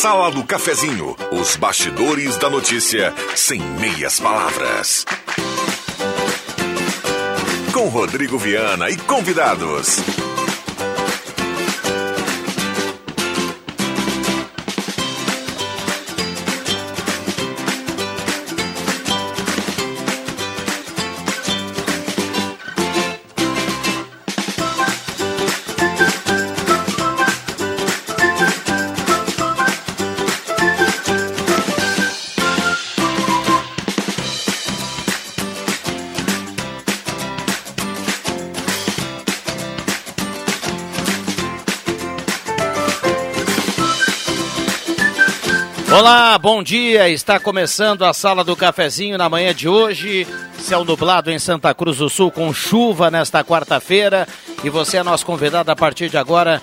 Sala do Cafezinho, os bastidores da notícia sem meias palavras. Com Rodrigo Viana e convidados. Bom dia. Está começando a sala do cafezinho na manhã de hoje. Céu nublado em Santa Cruz do Sul com chuva nesta quarta-feira. E você é nosso convidado a partir de agora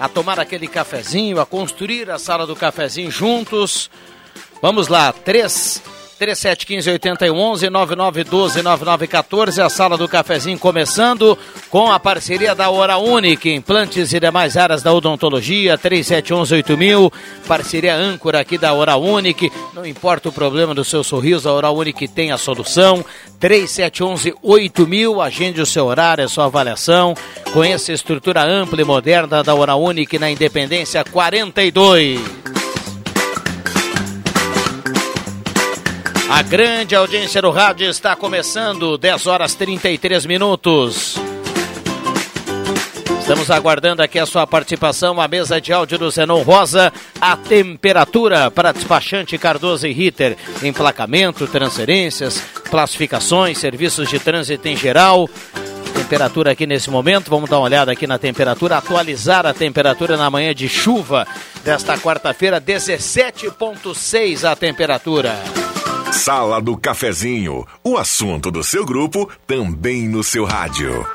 a tomar aquele cafezinho, a construir a sala do cafezinho juntos. Vamos lá, três 3715-8111, 9912-9914, a sala do cafezinho começando com a parceria da Hora Única, implantes e demais áreas da odontologia, 3711-8000, parceria âncora aqui da Hora Única, não importa o problema do seu sorriso, a Hora Única tem a solução, 3711-8000, agende o seu horário, a sua avaliação, conheça a estrutura ampla e moderna da Hora Única na Independência 42. A grande audiência do rádio está começando, 10 horas 33 minutos. Estamos aguardando aqui a sua participação, a mesa de áudio do Zenon Rosa, a temperatura para despachante Cardoso e Ritter, emplacamento, transferências, classificações, serviços de trânsito em geral. Temperatura aqui nesse momento, vamos dar uma olhada aqui na temperatura, atualizar a temperatura na manhã de chuva desta quarta-feira, 17,6 a temperatura. Sala do Cafezinho, o assunto do seu grupo também no seu rádio.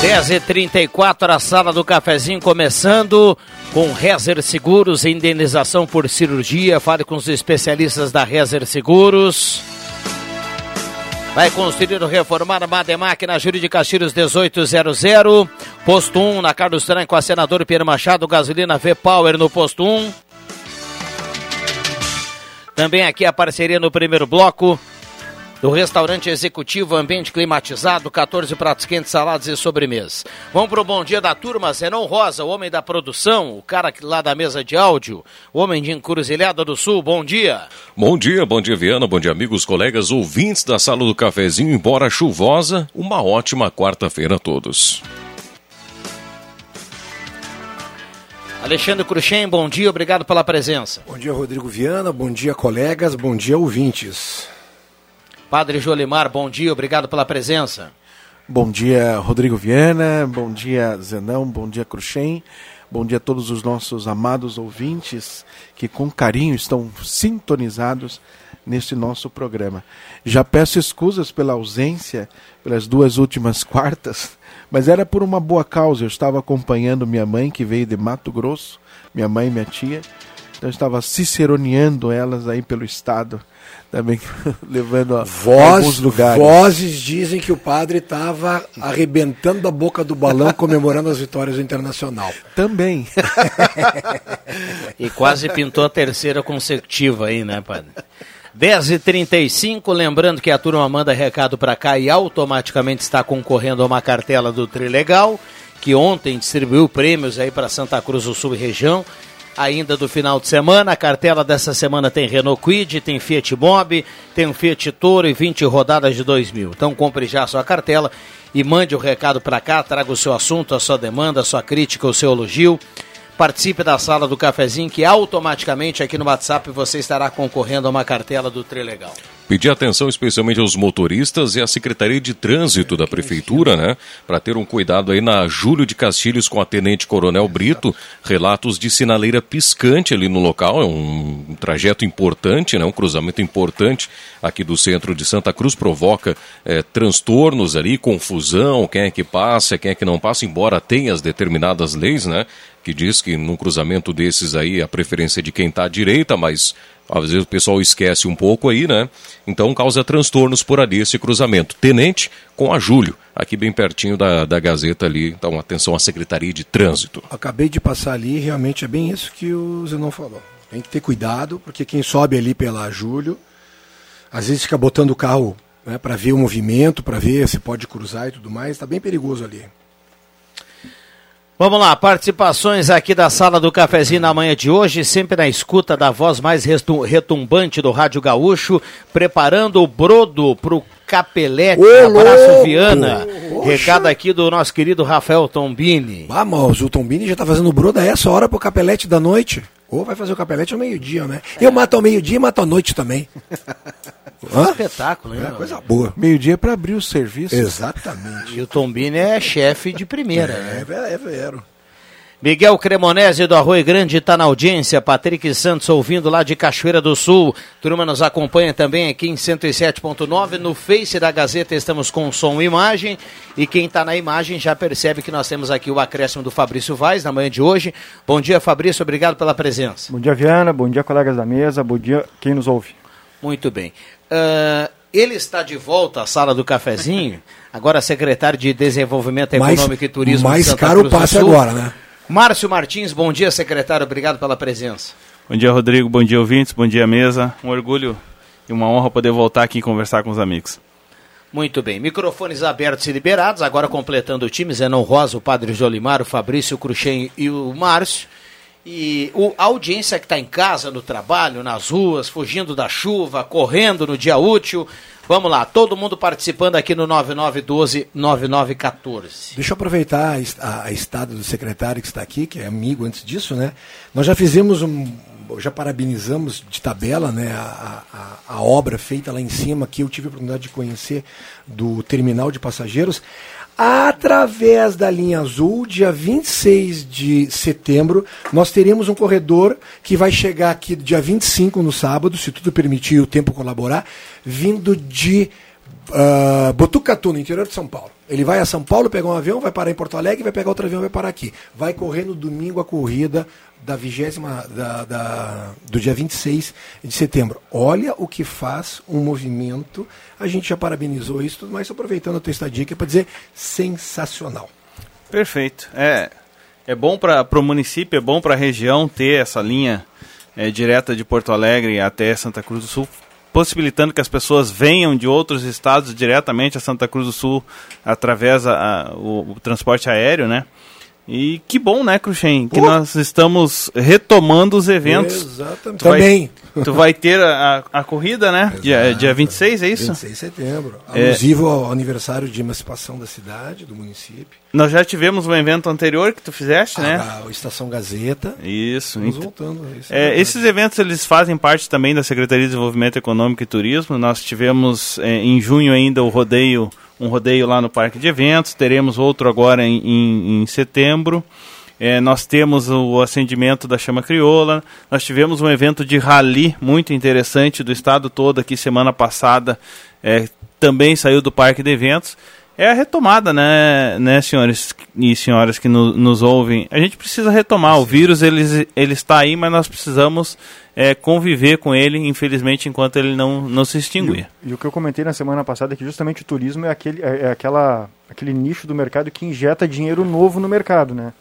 10h34, a sala do cafezinho começando com Rezer Seguros, indenização por cirurgia. Fale com os especialistas da Rezer Seguros. Vai construir ou reformar Mademac na Júri de Castilhos 1800. Posto 1 na Carlos Tran com a senador Pierre Machado, gasolina V-Power no posto 1. Também aqui a parceria no primeiro bloco do restaurante executivo, ambiente climatizado, 14 pratos quentes, saladas e sobremesas. Vamos pro bom dia da turma, Zenon Rosa, o homem da produção, o cara lá da mesa de áudio, o homem de Encruzilhada do Sul, bom dia. Bom dia, bom dia Viana, bom dia amigos, colegas, ouvintes da Sala do Cafezinho, embora chuvosa, uma ótima quarta-feira a todos. Alexandre Cruxem, bom dia, obrigado pela presença. Bom dia, Rodrigo Viana, bom dia, colegas, bom dia, ouvintes. Padre Jolimar, bom dia, obrigado pela presença. Bom dia, Rodrigo Viana, bom dia, Zenão, bom dia, Cruxem, bom dia a todos os nossos amados ouvintes que com carinho estão sintonizados neste nosso programa. Já peço escusas pela ausência, pelas duas últimas quartas, mas era por uma boa causa. Eu estava acompanhando minha mãe, que veio de Mato Grosso, minha mãe e minha tia, então eu estava ciceroneando elas aí pelo estado também levando a Voz, alguns lugares. Vozes dizem que o padre estava arrebentando a boca do balão comemorando as vitórias do Internacional. Também. e quase pintou a terceira consecutiva aí, né, padre? 10h35, lembrando que a turma manda recado para cá e automaticamente está concorrendo a uma cartela do Trilegal. que ontem distribuiu prêmios aí para Santa Cruz do Sul e região. Ainda do final de semana, a cartela dessa semana tem Renault Quid, tem Fiat Mobi, tem um Fiat Toro e 20 rodadas de 2000. Então compre já a sua cartela e mande o recado para cá, traga o seu assunto, a sua demanda, a sua crítica, o seu elogio. Participe da sala do cafezinho que automaticamente aqui no WhatsApp você estará concorrendo a uma cartela do Trilegal. Pedir atenção especialmente aos motoristas e à Secretaria de Trânsito da Prefeitura, né? Para ter um cuidado aí na Júlio de Castilhos com a Tenente Coronel Brito. Relatos de sinaleira piscante ali no local. É um trajeto importante, né? Um cruzamento importante aqui do centro de Santa Cruz. Provoca é, transtornos ali, confusão, quem é que passa, quem é que não passa, embora tenha as determinadas leis, né? Que diz que num cruzamento desses aí a preferência é de quem está à direita, mas às vezes o pessoal esquece um pouco aí, né? Então causa transtornos por ali esse cruzamento. Tenente com a Júlio, aqui bem pertinho da, da Gazeta ali. Então atenção à Secretaria de Trânsito. Acabei de passar ali, realmente é bem isso que o Zenon falou. Tem que ter cuidado, porque quem sobe ali pela Júlio, às vezes fica botando o carro né, para ver o movimento, para ver se pode cruzar e tudo mais. Está bem perigoso ali. Vamos lá, participações aqui da sala do cafezinho na manhã de hoje, sempre na escuta da voz mais retumbante do Rádio Gaúcho, preparando o brodo pro Capelete. Ô, Abraço, louco! Viana. Recado aqui do nosso querido Rafael Tombini. Vamos, o Tombini já tá fazendo broda a essa hora pro capelete da noite. Ou vai fazer o capelete ao meio-dia, né? Eu mato ao meio-dia e mato à noite também. Hã? Espetáculo, hein? É coisa boa. Meio-dia para abrir o serviço. Exatamente. E o Tombini é chefe de primeira, né? É, é vero. Miguel Cremonese do Arroio Grande está na audiência. Patrick Santos ouvindo lá de Cachoeira do Sul. Turma nos acompanha também aqui em 107.9. No Face da Gazeta estamos com som e imagem. E quem está na imagem já percebe que nós temos aqui o acréscimo do Fabrício Vaz na manhã de hoje. Bom dia, Fabrício. Obrigado pela presença. Bom dia, Viana. Bom dia, colegas da mesa. Bom dia, quem nos ouve. Muito bem. Ah, ele está de volta à sala do cafezinho. Agora secretário de Desenvolvimento Mais, Econômico e Turismo. mais de Santa caro o Cruz do passe agora, né? Márcio Martins, bom dia, secretário. Obrigado pela presença. Bom dia, Rodrigo. Bom dia, ouvintes. Bom dia, mesa. Um orgulho e uma honra poder voltar aqui e conversar com os amigos. Muito bem, microfones abertos e liberados, agora completando o time, Zenon Rosa, o Padre Jolimar, o Fabrício o Cruxem e o Márcio. E o, a audiência que está em casa, no trabalho, nas ruas, fugindo da chuva, correndo no dia útil. Vamos lá, todo mundo participando aqui no 9912-9914. Deixa eu aproveitar a, a, estada do secretário que está aqui, que é amigo antes disso, né? Nós já fizemos um. Já parabenizamos de tabela né, a, a, a obra feita lá em cima, que eu tive a oportunidade de conhecer do terminal de passageiros. Através da linha azul, dia 26 de setembro, nós teremos um corredor que vai chegar aqui dia 25 no sábado, se tudo permitir o tempo colaborar, vindo de ah, Botucatu, no interior de São Paulo. Ele vai a São Paulo, pegar um avião, vai parar em Porto Alegre, vai pegar outro avião, vai parar aqui. Vai correr no domingo a corrida da vigésima da, da- do dia 26 de setembro. Olha o que faz um movimento. A gente já parabenizou isso, Estou aproveitando a tua estadia aqui para dizer sensacional. Perfeito. É, é bom para o município, é bom para a região ter essa linha é, direta de Porto Alegre até Santa Cruz do Sul, possibilitando que as pessoas venham de outros estados diretamente a Santa Cruz do Sul através a, a- o, o transporte aéreo, né? E que bom, né, Cruxem, que nós estamos retomando os eventos. Exatamente. Tu vai- Também. Tu vai ter a, a corrida, né? Dia, dia 26, é isso? 26 de setembro. É. Alusivo ao aniversário de emancipação da cidade, do município. Nós já tivemos um evento anterior que tu fizeste, né? A, Estação Gazeta. Isso. Estamos Ent- voltando. a isso É, esses eventos eles fazem parte também da Secretaria de Desenvolvimento Econômico e Turismo. Nós tivemos é, em junho ainda o rodeio, um rodeio lá no Parque de Eventos. Teremos outro agora em, em- em setembro. É, nós temos o acendimento da chama crioula. Nós tivemos um evento de rally muito interessante do estado todo aqui semana passada. É, também saiu do Parque de Eventos. É a retomada, né, né senhores e senhoras que no- nos ouvem. A gente precisa retomar. O vírus ele, ele está aí, mas nós precisamos é, conviver com ele, infelizmente, enquanto ele não, não se extinguir. E o que eu comentei na semana passada é que justamente o turismo é aquele, é, é aquela, aquele nicho do mercado que injeta dinheiro novo no mercado, né?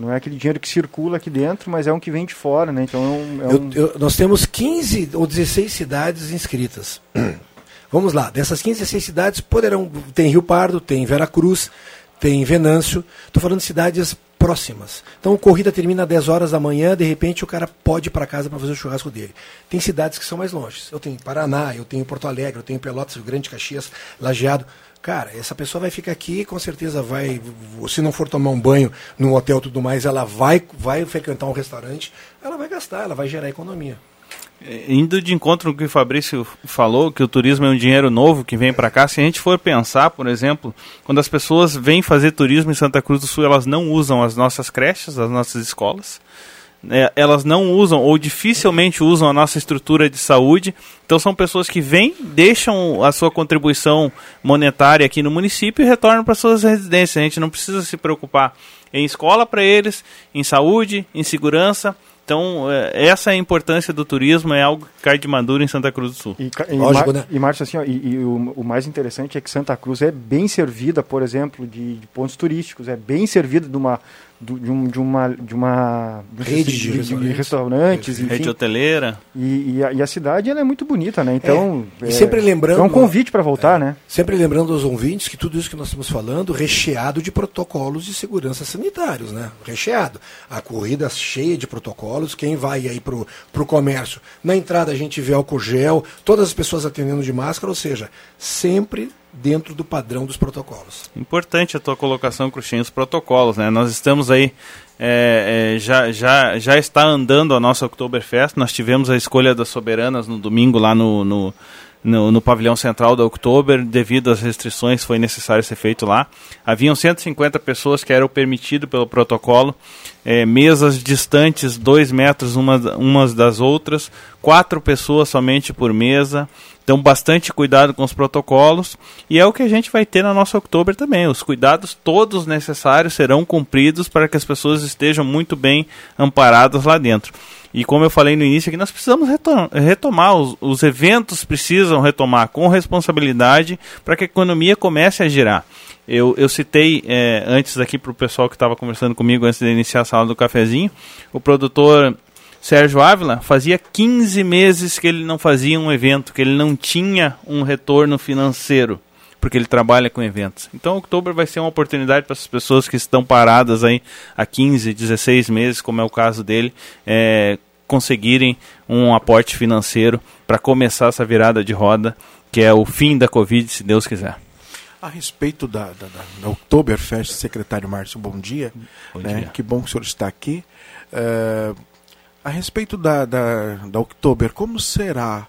Não é aquele dinheiro que circula aqui dentro, mas é um que vem de fora, né? Então é um, é Eu- um- eu- nós temos 15 ou 16 cidades inscritas. Vamos lá, dessas 15, 16 cidades poderão. Tem Rio Pardo, tem Veracruz, tem Venâncio. Estou falando de cidades próximas. Então, a corrida termina às 10 horas da manhã, de repente o cara pode ir para casa para fazer o churrasco dele. Tem cidades que são mais longe. Eu tenho Paraná, eu tenho Porto Alegre, eu tenho Pelotas, Rio Grande, Caxias, Lajeado. Cara, essa pessoa vai ficar aqui, com certeza vai, se não for tomar um banho num hotel tudo mais, ela vai, vai frequentar um restaurante, ela vai gastar, ela vai gerar economia. É, indo de encontro com o que o Fabrício falou, que o turismo é um dinheiro novo que vem para cá, se a gente for pensar, por exemplo, quando as pessoas vêm fazer turismo em Santa Cruz do Sul, elas não usam as nossas creches, as nossas escolas, é, elas não usam ou dificilmente usam a nossa estrutura de saúde. Então são pessoas que vêm, deixam a sua contribuição monetária aqui no município e retornam para suas residências. A gente não precisa se preocupar em escola para eles, em saúde, em segurança. Então, é, essa é a importância do turismo, é algo que cai de maduro em Santa Cruz do Sul. E, e, Lógico, Mar, né? e Márcio, assim, ó, e, e o, o, mais interessante é que Santa Cruz é bem servida, por exemplo, de, de pontos turísticos, é bem servida de uma de, um, de, uma, de uma rede de, de, restaurantes, de restaurantes enfim. rede hoteleira. E, e, a, e, a, cidade ela é muito bonita, né? Então, é. e sempre lembrando, é um convite para voltar, é. né? Sempre lembrando aos ouvintes que tudo isso que nós estamos falando, recheado de protocolos de segurança sanitários, né? Recheado. A corrida cheia de protocolos, quem vai aí pro, pro comércio, na entrada a gente vê álcool gel, todas as pessoas atendendo de máscara, ou seja, sempre dentro do padrão dos protocolos. Importante a tua colocação, Cruxinho, os protocolos, né? Nós estamos aí, é, é, já, já, já está andando a nossa Oktoberfest, nós tivemos a escolha das soberanas no domingo lá no, no no, no, pavilhão central da Oktober, devido às restrições, foi necessário ser feito lá. Haviam 150 pessoas que eram permitido pelo protocolo, é, mesas distantes, dois metros uma, umas das outras, quatro pessoas somente por mesa. Então, bastante cuidado com os protocolos e é o que a gente vai ter na nossa Oktober também. Os cuidados todos necessários serão cumpridos para que as pessoas estejam muito bem amparadas lá dentro. E como eu falei no início aqui, nós precisamos retomar, os, os eventos precisam retomar com responsabilidade para que a economia comece a girar. Eu, eu citei é, antes aqui para o pessoal que estava conversando comigo antes de iniciar a sala do cafezinho, o produtor Sérgio Ávila fazia 15 meses que ele não fazia um evento, que ele não tinha um retorno financeiro, porque ele trabalha com eventos. Então, outubro vai ser uma oportunidade para essas pessoas que estão paradas aí há 15, 16 meses, como é o caso dele, é, conseguirem um aporte financeiro para começar essa virada de roda, que é o fim da Covid, se Deus quiser. A respeito da, da, da, da Oktoberfest, secretário Márcio, bom dia. Bom né? dia. Que bom que o senhor está aqui. Uh, a respeito da, da, da Oktober, como será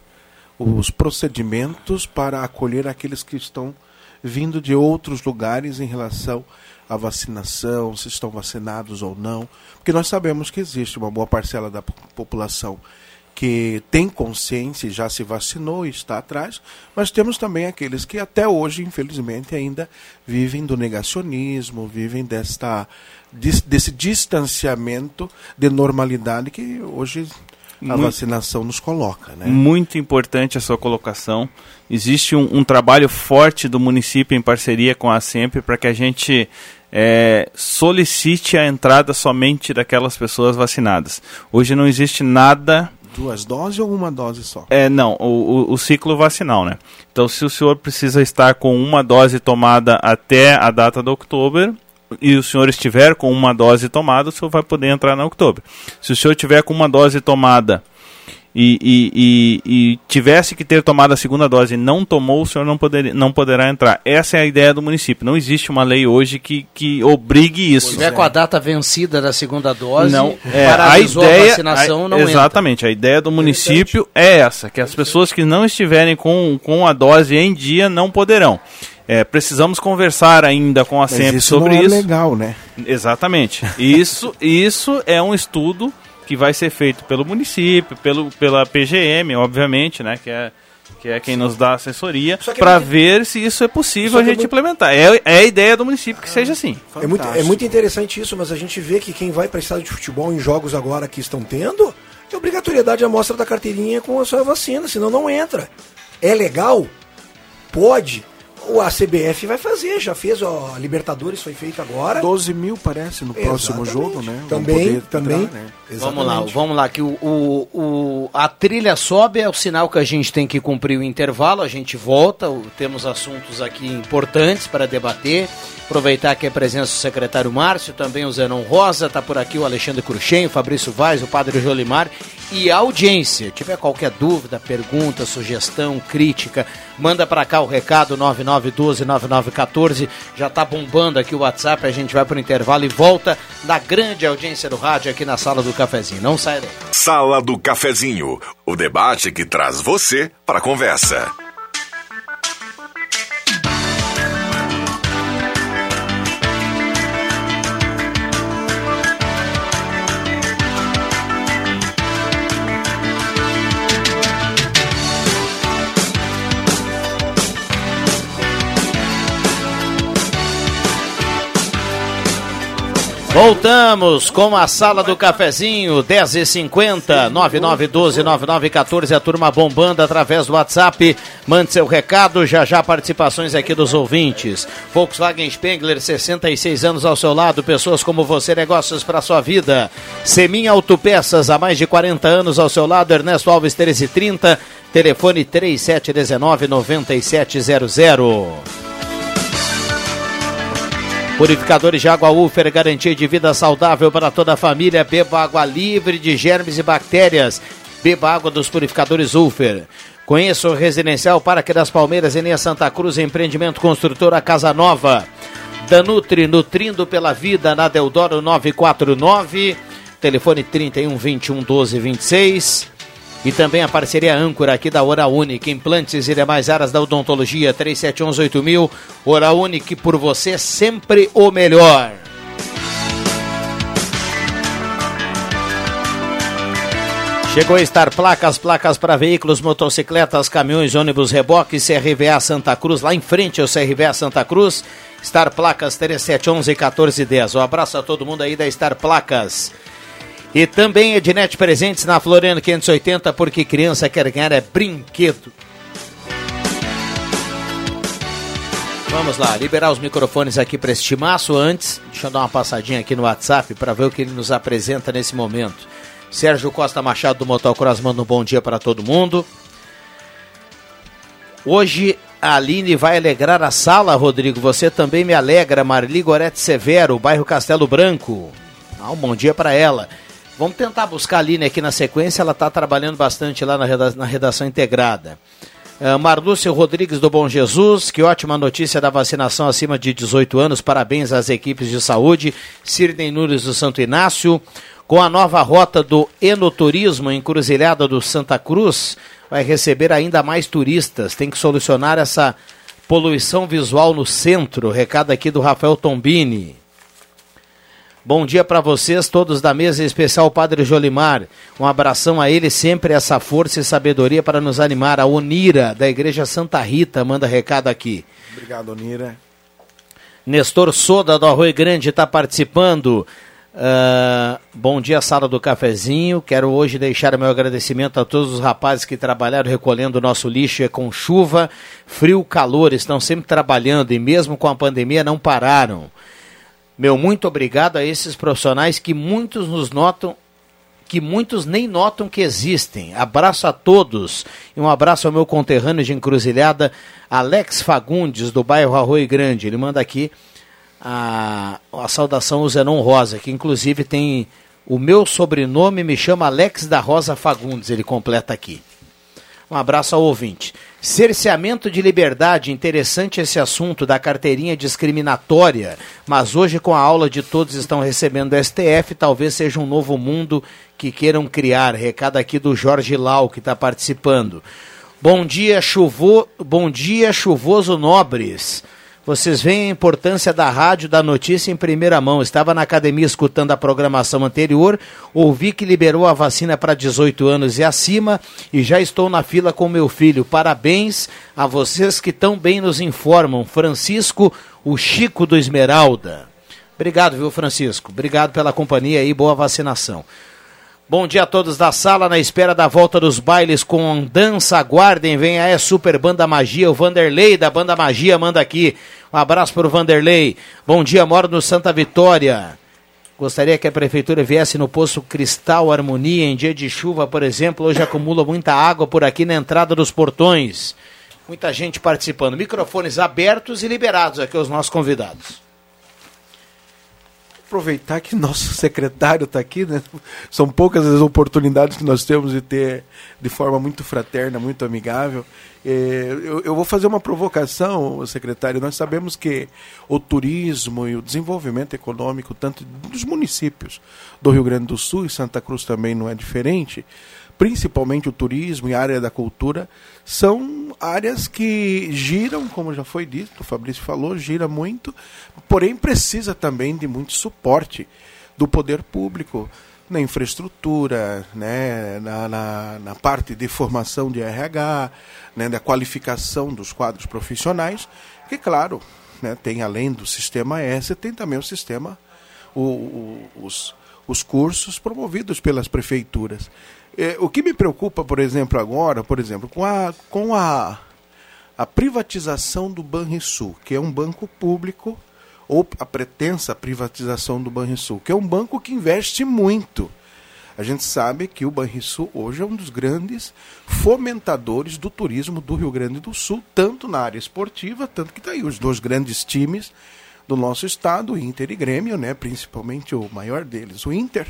os procedimentos para acolher aqueles que estão vindo de outros lugares em relação à vacinação, se estão vacinados ou não? Porque nós sabemos que existe uma boa parcela da população que tem consciência e já se vacinou e está atrás, mas temos também aqueles que até hoje, infelizmente, ainda vivem do negacionismo, vivem desta desse distanciamento de normalidade que hoje a muito, vacinação nos coloca. Né? Muito importante a sua colocação. Existe um, um trabalho forte do município em parceria com a SEMP para que a gente é, solicite a entrada somente daquelas pessoas vacinadas. Hoje não existe nada. Duas doses ou uma dose só? É, não, o, o, o ciclo vacinal, né? Então, se o senhor precisa estar com uma dose tomada até a data de outubro, e o senhor estiver com uma dose tomada, o senhor vai poder entrar na outubro. Se o senhor tiver com uma dose tomada e, e, e, e, tivesse que ter tomado a segunda dose e não tomou, o senhor não, poder, não poderá entrar. Essa é a ideia do município. Não existe uma lei hoje que, que obrigue isso. Se tiver com a data vencida da segunda dose, não, é, a, ideia, a vacinação a, não Exatamente, entra. a ideia do município é essa, que as pessoas que não estiverem com, com a dose em dia não poderão. É, precisamos conversar ainda com a SEMP sobre não é isso. legal, né? Exatamente. Isso, isso é um estudo que vai ser feito pelo município, pelo, pela PGM, obviamente, né? Que é, que é quem nos dá assessoria, para ver se isso é possível a gente é muito... implementar. É, é a ideia do município que seja assim. É muito, é muito interessante isso, mas a gente vê que quem vai para estádio de futebol em jogos agora que estão tendo, é obrigatoriedade a mostra da carteirinha com a sua vacina, senão não entra. É legal? Pode o a CBF vai fazer, já fez, ó, a Libertadores foi feita agora. 12 mil parece no próximo Exatamente. jogo, né? Também, também. Entrar, né? Vamos lá, vamos lá, que o, o, o, a trilha sobe é o sinal que a gente tem que cumprir o intervalo, a gente volta, temos assuntos aqui importantes para debater. Aproveitar aqui a presença do secretário Márcio, também o Zenon Rosa, tá por aqui o Alexandre Cruxem, o Fabrício Vaz, o Padre Jolimar e a audiência. Tiver qualquer dúvida, pergunta, sugestão, crítica, manda para cá o recado 99129914. Já tá bombando aqui o WhatsApp, a gente vai pro intervalo e volta da grande audiência do rádio aqui na Sala do Cafezinho. Não sai daí. Sala do Cafezinho, o debate que traz você para a conversa. Voltamos com a sala do cafezinho, 10h50, 9912-9914, a turma bombando através do WhatsApp. Mande seu recado, já já participações aqui dos ouvintes. Volkswagen Spengler, 66 anos ao seu lado, pessoas como você, negócios para sua vida. Semin Autopeças, há mais de 40 anos ao seu lado, Ernesto Alves 1330, telefone 3719-9700. Purificadores de água Ufer, garantia de vida saudável para toda a família. Beba água livre de germes e bactérias. Beba água dos purificadores Ufer. Conheça o Residencial Parque das Palmeiras em linha Santa Cruz, empreendimento construtora Casa Nova. Danutri, nutrindo pela vida, na Deodoro 949, telefone 31 21 12 26. E também a parceria âncora aqui da Hora Única, implantes e demais áreas da odontologia, 37118000. Hora Única, por você sempre o melhor. Chegou a estar placas, placas para veículos, motocicletas, caminhões, ônibus, reboques, CRVA Santa Cruz, lá em frente ao CRVA Santa Cruz. Star Placas 3711 1410. Um abraço a todo mundo aí da Star Placas. E também Ednet Presentes na Floriano 580, porque criança quer ganhar é brinquedo. Vamos lá, liberar os microfones aqui para este maço. Antes, deixa eu dar uma passadinha aqui no WhatsApp para ver o que ele nos apresenta nesse momento. Sérgio Costa Machado do Motocross manda um bom dia para todo mundo. Hoje a Aline vai alegrar a sala, Rodrigo. Você também me alegra. Marli Gorete Severo, bairro Castelo Branco. Ah, um bom dia para ela. Vamos tentar buscar a Aline aqui na sequência, ela está trabalhando bastante lá na redação, na redação integrada. Uh, Marlúcio Rodrigues do Bom Jesus, que ótima notícia da vacinação acima de 18 anos, parabéns às equipes de saúde. Sirden Nunes do Santo Inácio, com a nova rota do Enoturismo Encruzilhada do Santa Cruz, vai receber ainda mais turistas. Tem que solucionar essa poluição visual no centro. Recado aqui do Rafael Tombini. Bom dia para vocês, todos da mesa, em especial o Padre Jolimar. Um abração a ele, sempre essa força e sabedoria para nos animar. A Onira, da Igreja Santa Rita, manda recado aqui. Obrigado, Onira. Nestor Soda, do Arroio Grande, está participando. Uh, bom dia, sala do cafezinho. Quero hoje deixar meu agradecimento a todos os rapazes que trabalharam recolhendo o nosso lixo é com chuva, frio, calor, estão sempre trabalhando e mesmo com a pandemia não pararam. Meu muito obrigado a esses profissionais que muitos nos notam, que muitos nem notam que existem. Abraço a todos e um abraço ao meu conterrâneo de encruzilhada, Alex Fagundes, do bairro Arroio Grande. Ele manda aqui a, a saudação ao Zenon Rosa, que inclusive tem o meu sobrenome, me chama Alex da Rosa Fagundes, ele completa aqui. Um abraço ao ouvinte. Cerceamento de liberdade, interessante esse assunto da carteirinha discriminatória, mas hoje com a aula de todos estão recebendo STF, talvez seja um novo mundo que queiram criar. Recado aqui do Jorge Lau, que está participando. Bom dia, chuvo... Bom dia, chuvoso nobres. Vocês veem a importância da rádio, da notícia em primeira mão. Estava na academia escutando a programação anterior, ouvi que liberou a vacina para 18 anos e acima e já estou na fila com meu filho. Parabéns a vocês que tão bem nos informam. Francisco, o Chico do Esmeralda. Obrigado, viu, Francisco? Obrigado pela companhia e boa vacinação. Bom dia a todos da sala, na espera da volta dos bailes com dança. Aguardem, vem a Super Banda Magia. O Vanderlei da Banda Magia manda aqui. Um abraço para o Vanderlei. Bom dia, moro no Santa Vitória. Gostaria que a prefeitura viesse no poço Cristal Harmonia em dia de chuva, por exemplo. Hoje acumula muita água por aqui na entrada dos portões. Muita gente participando. Microfones abertos e liberados aqui aos nossos convidados. Aproveitar que nosso secretário está aqui, né? São poucas as oportunidades que nós temos de ter de forma muito fraterna, muito amigável. É, eu, eu, vou fazer uma provocação, secretário. Nós sabemos que o turismo e o desenvolvimento econômico, tanto dos municípios do Rio Grande do Sul e Santa Cruz também não é diferente, principalmente o turismo e a área da cultura, são áreas que giram, como já foi dito, o Fabrício falou, gira muito, porém precisa também de muito suporte do poder público na infraestrutura, né, na, na, na parte de formação de RH, né, da qualificação dos quadros profissionais, que claro, né, tem além do sistema S, tem também o sistema, o, o, os, os cursos promovidos pelas prefeituras. É, o que me preocupa, por exemplo, agora, por exemplo, com a, com a, a privatização do Banrisul, que é um banco público, ou a pretensa privatização do Banrisul, que é um banco que investe muito. A gente sabe que o Banrisul hoje é um dos grandes fomentadores do turismo do Rio Grande do Sul, tanto na área esportiva, tanto que está aí os dois grandes times do nosso estado, Inter e Grêmio, né? Principalmente o maior deles, o Inter.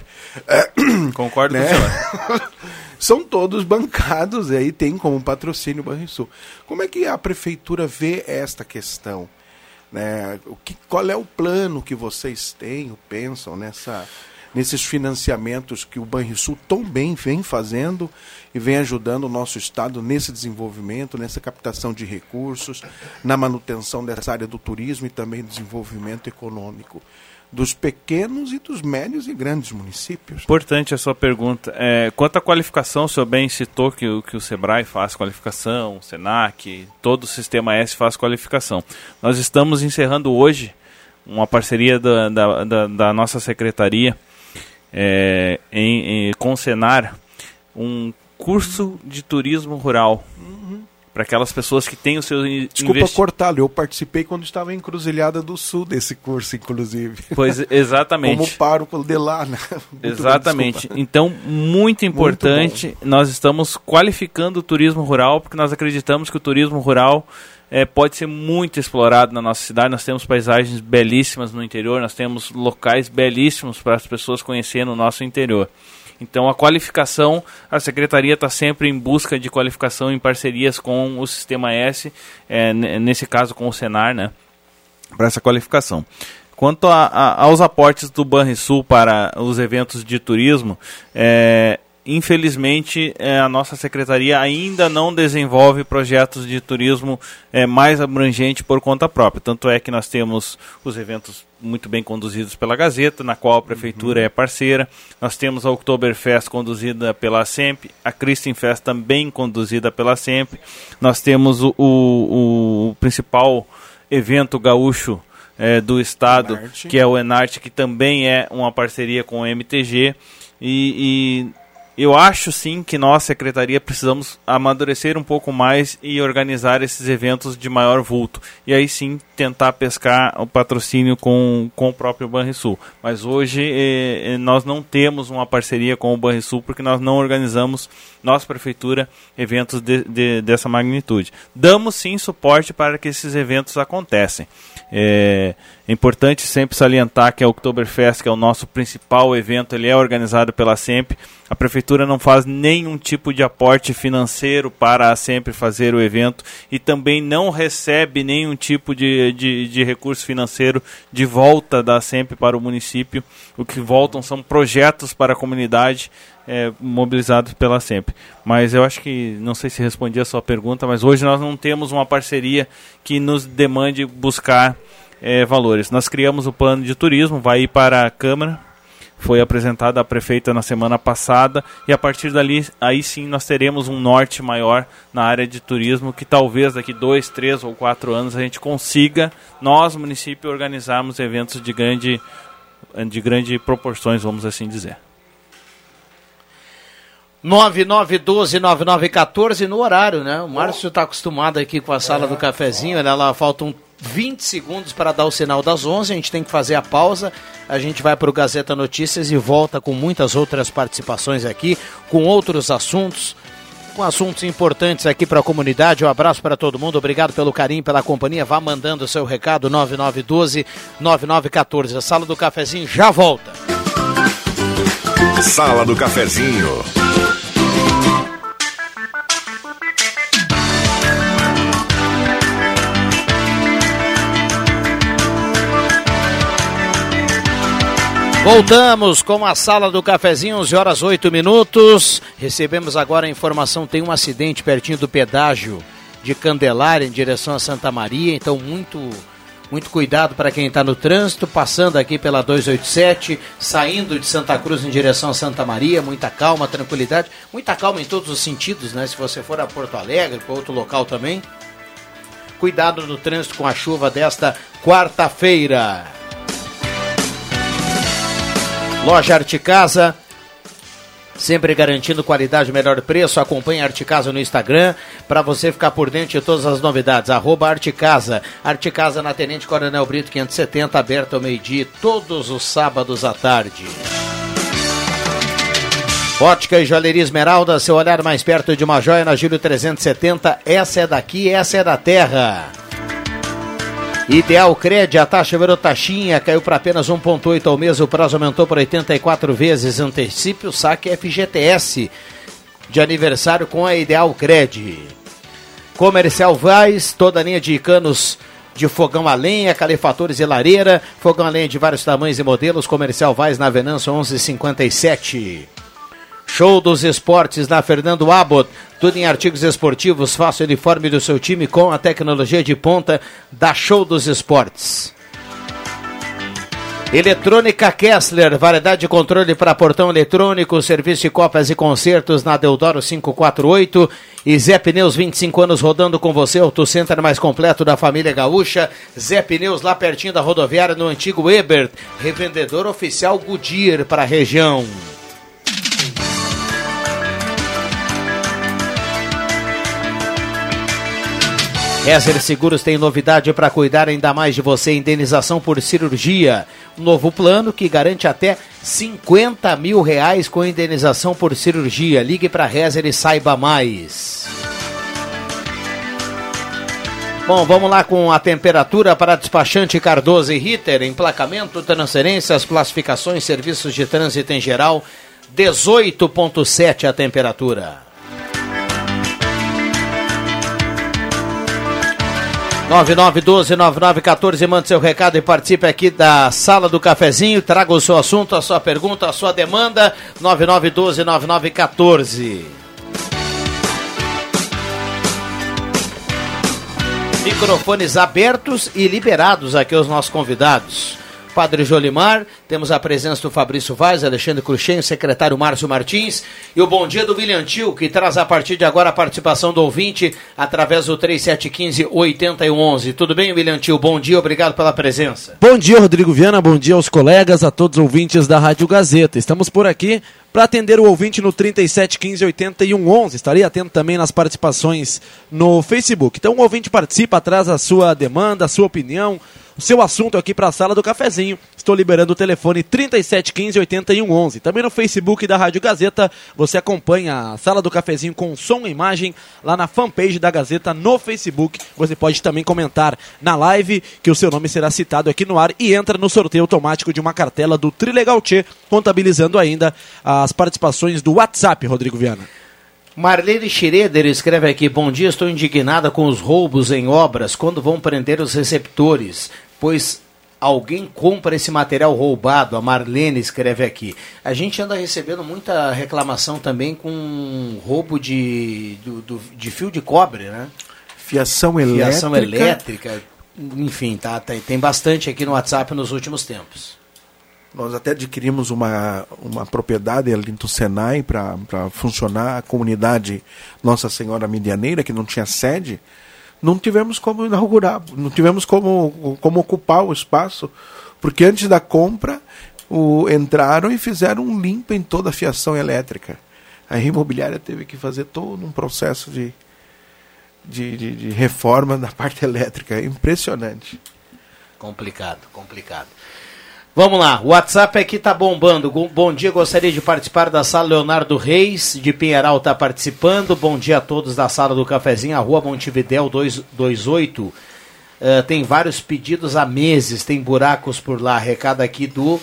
É, Concordo né? com São todos bancados aí tem como patrocínio o Banrisul. Como é que a prefeitura vê esta questão? Né? O que, qual é o plano que vocês têm, ou pensam nessa nesses financiamentos que o Banrisul tão bem vem fazendo e vem ajudando o nosso Estado nesse desenvolvimento, nessa captação de recursos, na manutenção dessa área do turismo e também desenvolvimento econômico dos pequenos e dos médios e grandes municípios. Importante a sua pergunta. É, quanto à qualificação, o senhor bem citou que, que o SEBRAE faz qualificação, o SENAC, todo o Sistema S faz qualificação. Nós estamos encerrando hoje uma parceria da, da, da, da nossa secretaria é, em, em, com o Senar um curso de turismo rural. Uhum. Para aquelas pessoas que têm o seu Desculpa investi... cortá-lo, eu participei quando estava em Cruzilhada do Sul desse curso, inclusive. Pois, exatamente. Como pároco de lá, né? Exatamente. Bem, então, muito importante, muito nós estamos qualificando o turismo rural, porque nós acreditamos que o turismo rural é, pode ser muito explorado na nossa cidade. Nós temos paisagens belíssimas no interior, nós temos locais belíssimos para as pessoas conhecerem no nosso interior. Então, a qualificação, a secretaria está sempre em busca de qualificação em parcerias com o Sistema S, é, nesse caso com o Senar, né, para essa qualificação. Quanto a, a, aos aportes do Banrisul para os eventos de turismo, é, infelizmente, é, a nossa secretaria ainda não desenvolve projetos de turismo é, mais abrangente por conta própria. Tanto é que nós temos os eventos muito bem conduzidos pela Gazeta, na qual a prefeitura uhum. é parceira. Nós temos a Oktoberfest conduzida pela SEMP, a Christenfest também conduzida pela SEMP. Nós temos o, o, o principal evento gaúcho é, do estado, Enarte. que é o Enarte, que também é uma parceria com o MTG. e, e eu acho sim que nós, secretaria, precisamos amadurecer um pouco mais e organizar esses eventos de maior vulto. E aí sim tentar pescar o patrocínio com, com o próprio Banrisul. Mas hoje eh, eh, nós não temos uma parceria com o Banrisul porque nós não organizamos, nossa prefeitura, eventos de, de, dessa magnitude. Damos sim suporte para que esses eventos aconteçam. É, é importante sempre salientar que a Oktoberfest, que é o nosso principal evento, ele é organizado pela SEMP. A prefeitura não faz nenhum tipo de aporte financeiro para a SEMP fazer o evento e também não recebe nenhum tipo de, de, de recurso financeiro de volta da SEMP para o município. O que voltam são projetos para a comunidade é, mobilizados pela SEMP. Mas eu acho que, não sei se respondi a sua pergunta, mas hoje nós não temos uma parceria que nos demande buscar é, valores. Nós criamos o plano de turismo, vai ir para a Câmara, foi apresentado à prefeita na semana passada e a partir dali aí sim nós teremos um norte maior na área de turismo que talvez daqui dois, três ou quatro anos a gente consiga nós município organizarmos eventos de grande de grande proporções, vamos assim dizer. 9912-9914 no horário, né? O Márcio está acostumado aqui com a sala do cafezinho, né? Lá faltam 20 segundos para dar o sinal das 11. A gente tem que fazer a pausa. A gente vai para o Gazeta Notícias e volta com muitas outras participações aqui, com outros assuntos. com assuntos importantes aqui para a comunidade. Um abraço para todo mundo. Obrigado pelo carinho, pela companhia. Vá mandando o seu recado 9912 9914. A sala do cafezinho já volta. Sala do cafezinho. Voltamos com a sala do cafezinho, 11 horas 8 minutos. Recebemos agora a informação: tem um acidente pertinho do pedágio de Candelária em direção a Santa Maria, então muito muito cuidado para quem está no trânsito, passando aqui pela 287, saindo de Santa Cruz em direção a Santa Maria, muita calma, tranquilidade, muita calma em todos os sentidos, né? Se você for a Porto Alegre, para outro local também. Cuidado no trânsito com a chuva desta quarta-feira. Loja Arte Casa, sempre garantindo qualidade melhor preço. Acompanhe a Arte Casa no Instagram para você ficar por dentro de todas as novidades. Arroba Arte Casa. Arte Casa na Tenente Coronel Brito 570, aberta ao meio-dia, todos os sábados à tarde. Ótica e Joalheria Esmeralda, seu olhar mais perto de uma joia na Júlio 370. Essa é daqui, essa é da terra. Ideal Cred, a taxa virou taxinha, caiu para apenas 1,8 ao mês, o prazo aumentou por 84 vezes. Antecipe o saque FGTS de aniversário com a Ideal Cred. Comercial Vaz, toda a linha de canos de fogão a lenha, calefatores e lareira, fogão a lenha de vários tamanhos e modelos, Comercial Vaz na Venâncio 1157. Show dos Esportes na Fernando Abbott. Tudo em artigos esportivos. Faça o uniforme do seu time com a tecnologia de ponta da Show dos Esportes. Eletrônica Kessler, variedade de controle para portão eletrônico, serviço de cópias e concertos na Deodoro 548 e Zé Pneus 25 anos rodando com você, o center mais completo da família gaúcha, Zé Pneus lá pertinho da rodoviária no antigo Ebert, revendedor oficial Goodyear para a região. Rezer Seguros tem novidade para cuidar ainda mais de você: indenização por cirurgia. Um novo plano que garante até 50 mil reais com indenização por cirurgia. Ligue para Rezer e saiba mais. Bom, vamos lá com a temperatura para despachante Cardoso e Ritter, emplacamento, transferências, classificações, serviços de trânsito em geral, 18.7 a temperatura. 9912-9914, mande seu recado e participe aqui da sala do cafezinho. Traga o seu assunto, a sua pergunta, a sua demanda. 9912-9914. Microfones abertos e liberados aqui aos nossos convidados. Padre Jolimar, temos a presença do Fabrício Vaz, Alexandre Cruxem, secretário Márcio Martins e o bom dia do William Tio, que traz a partir de agora a participação do ouvinte através do 3715-8111. Tudo bem, William Tio? Bom dia, obrigado pela presença. Bom dia, Rodrigo Viana, bom dia aos colegas, a todos os ouvintes da Rádio Gazeta. Estamos por aqui para atender o ouvinte no 3715-8111. Estarei atento também nas participações no Facebook. Então o ouvinte participa, traz a sua demanda, a sua opinião, o seu assunto aqui para a sala do cafezinho. Estou liberando o telefone 3715 8111. Também no Facebook da Rádio Gazeta, você acompanha a sala do cafezinho com som e imagem lá na fanpage da Gazeta no Facebook. Você pode também comentar na live que o seu nome será citado aqui no ar e entra no sorteio automático de uma cartela do Trilegal contabilizando ainda as participações do WhatsApp, Rodrigo Viana. Marlene Schroeder escreve aqui: Bom dia, estou indignada com os roubos em obras. Quando vão prender os receptores? Pois alguém compra esse material roubado. A Marlene escreve aqui. A gente anda recebendo muita reclamação também com roubo de, do, do, de fio de cobre, né? Fiação elétrica. Fiação elétrica. Enfim, tá, tá, tem bastante aqui no WhatsApp nos últimos tempos. Nós até adquirimos uma, uma propriedade ali do Senai para funcionar a comunidade Nossa Senhora Medianeira, que não tinha sede não tivemos como inaugurar, não tivemos como, como ocupar o espaço, porque antes da compra o, entraram e fizeram um limpo em toda a fiação elétrica. A imobiliária teve que fazer todo um processo de, de, de, de reforma da parte elétrica. Impressionante. Complicado, complicado. Vamos lá, o WhatsApp aqui tá bombando. Bom dia, gostaria de participar da sala Leonardo Reis, de Pinheiral tá participando. Bom dia a todos da sala do cafezinho, a rua Montevidéu 228. Eh, tem vários pedidos há meses, tem buracos por lá. Recado aqui do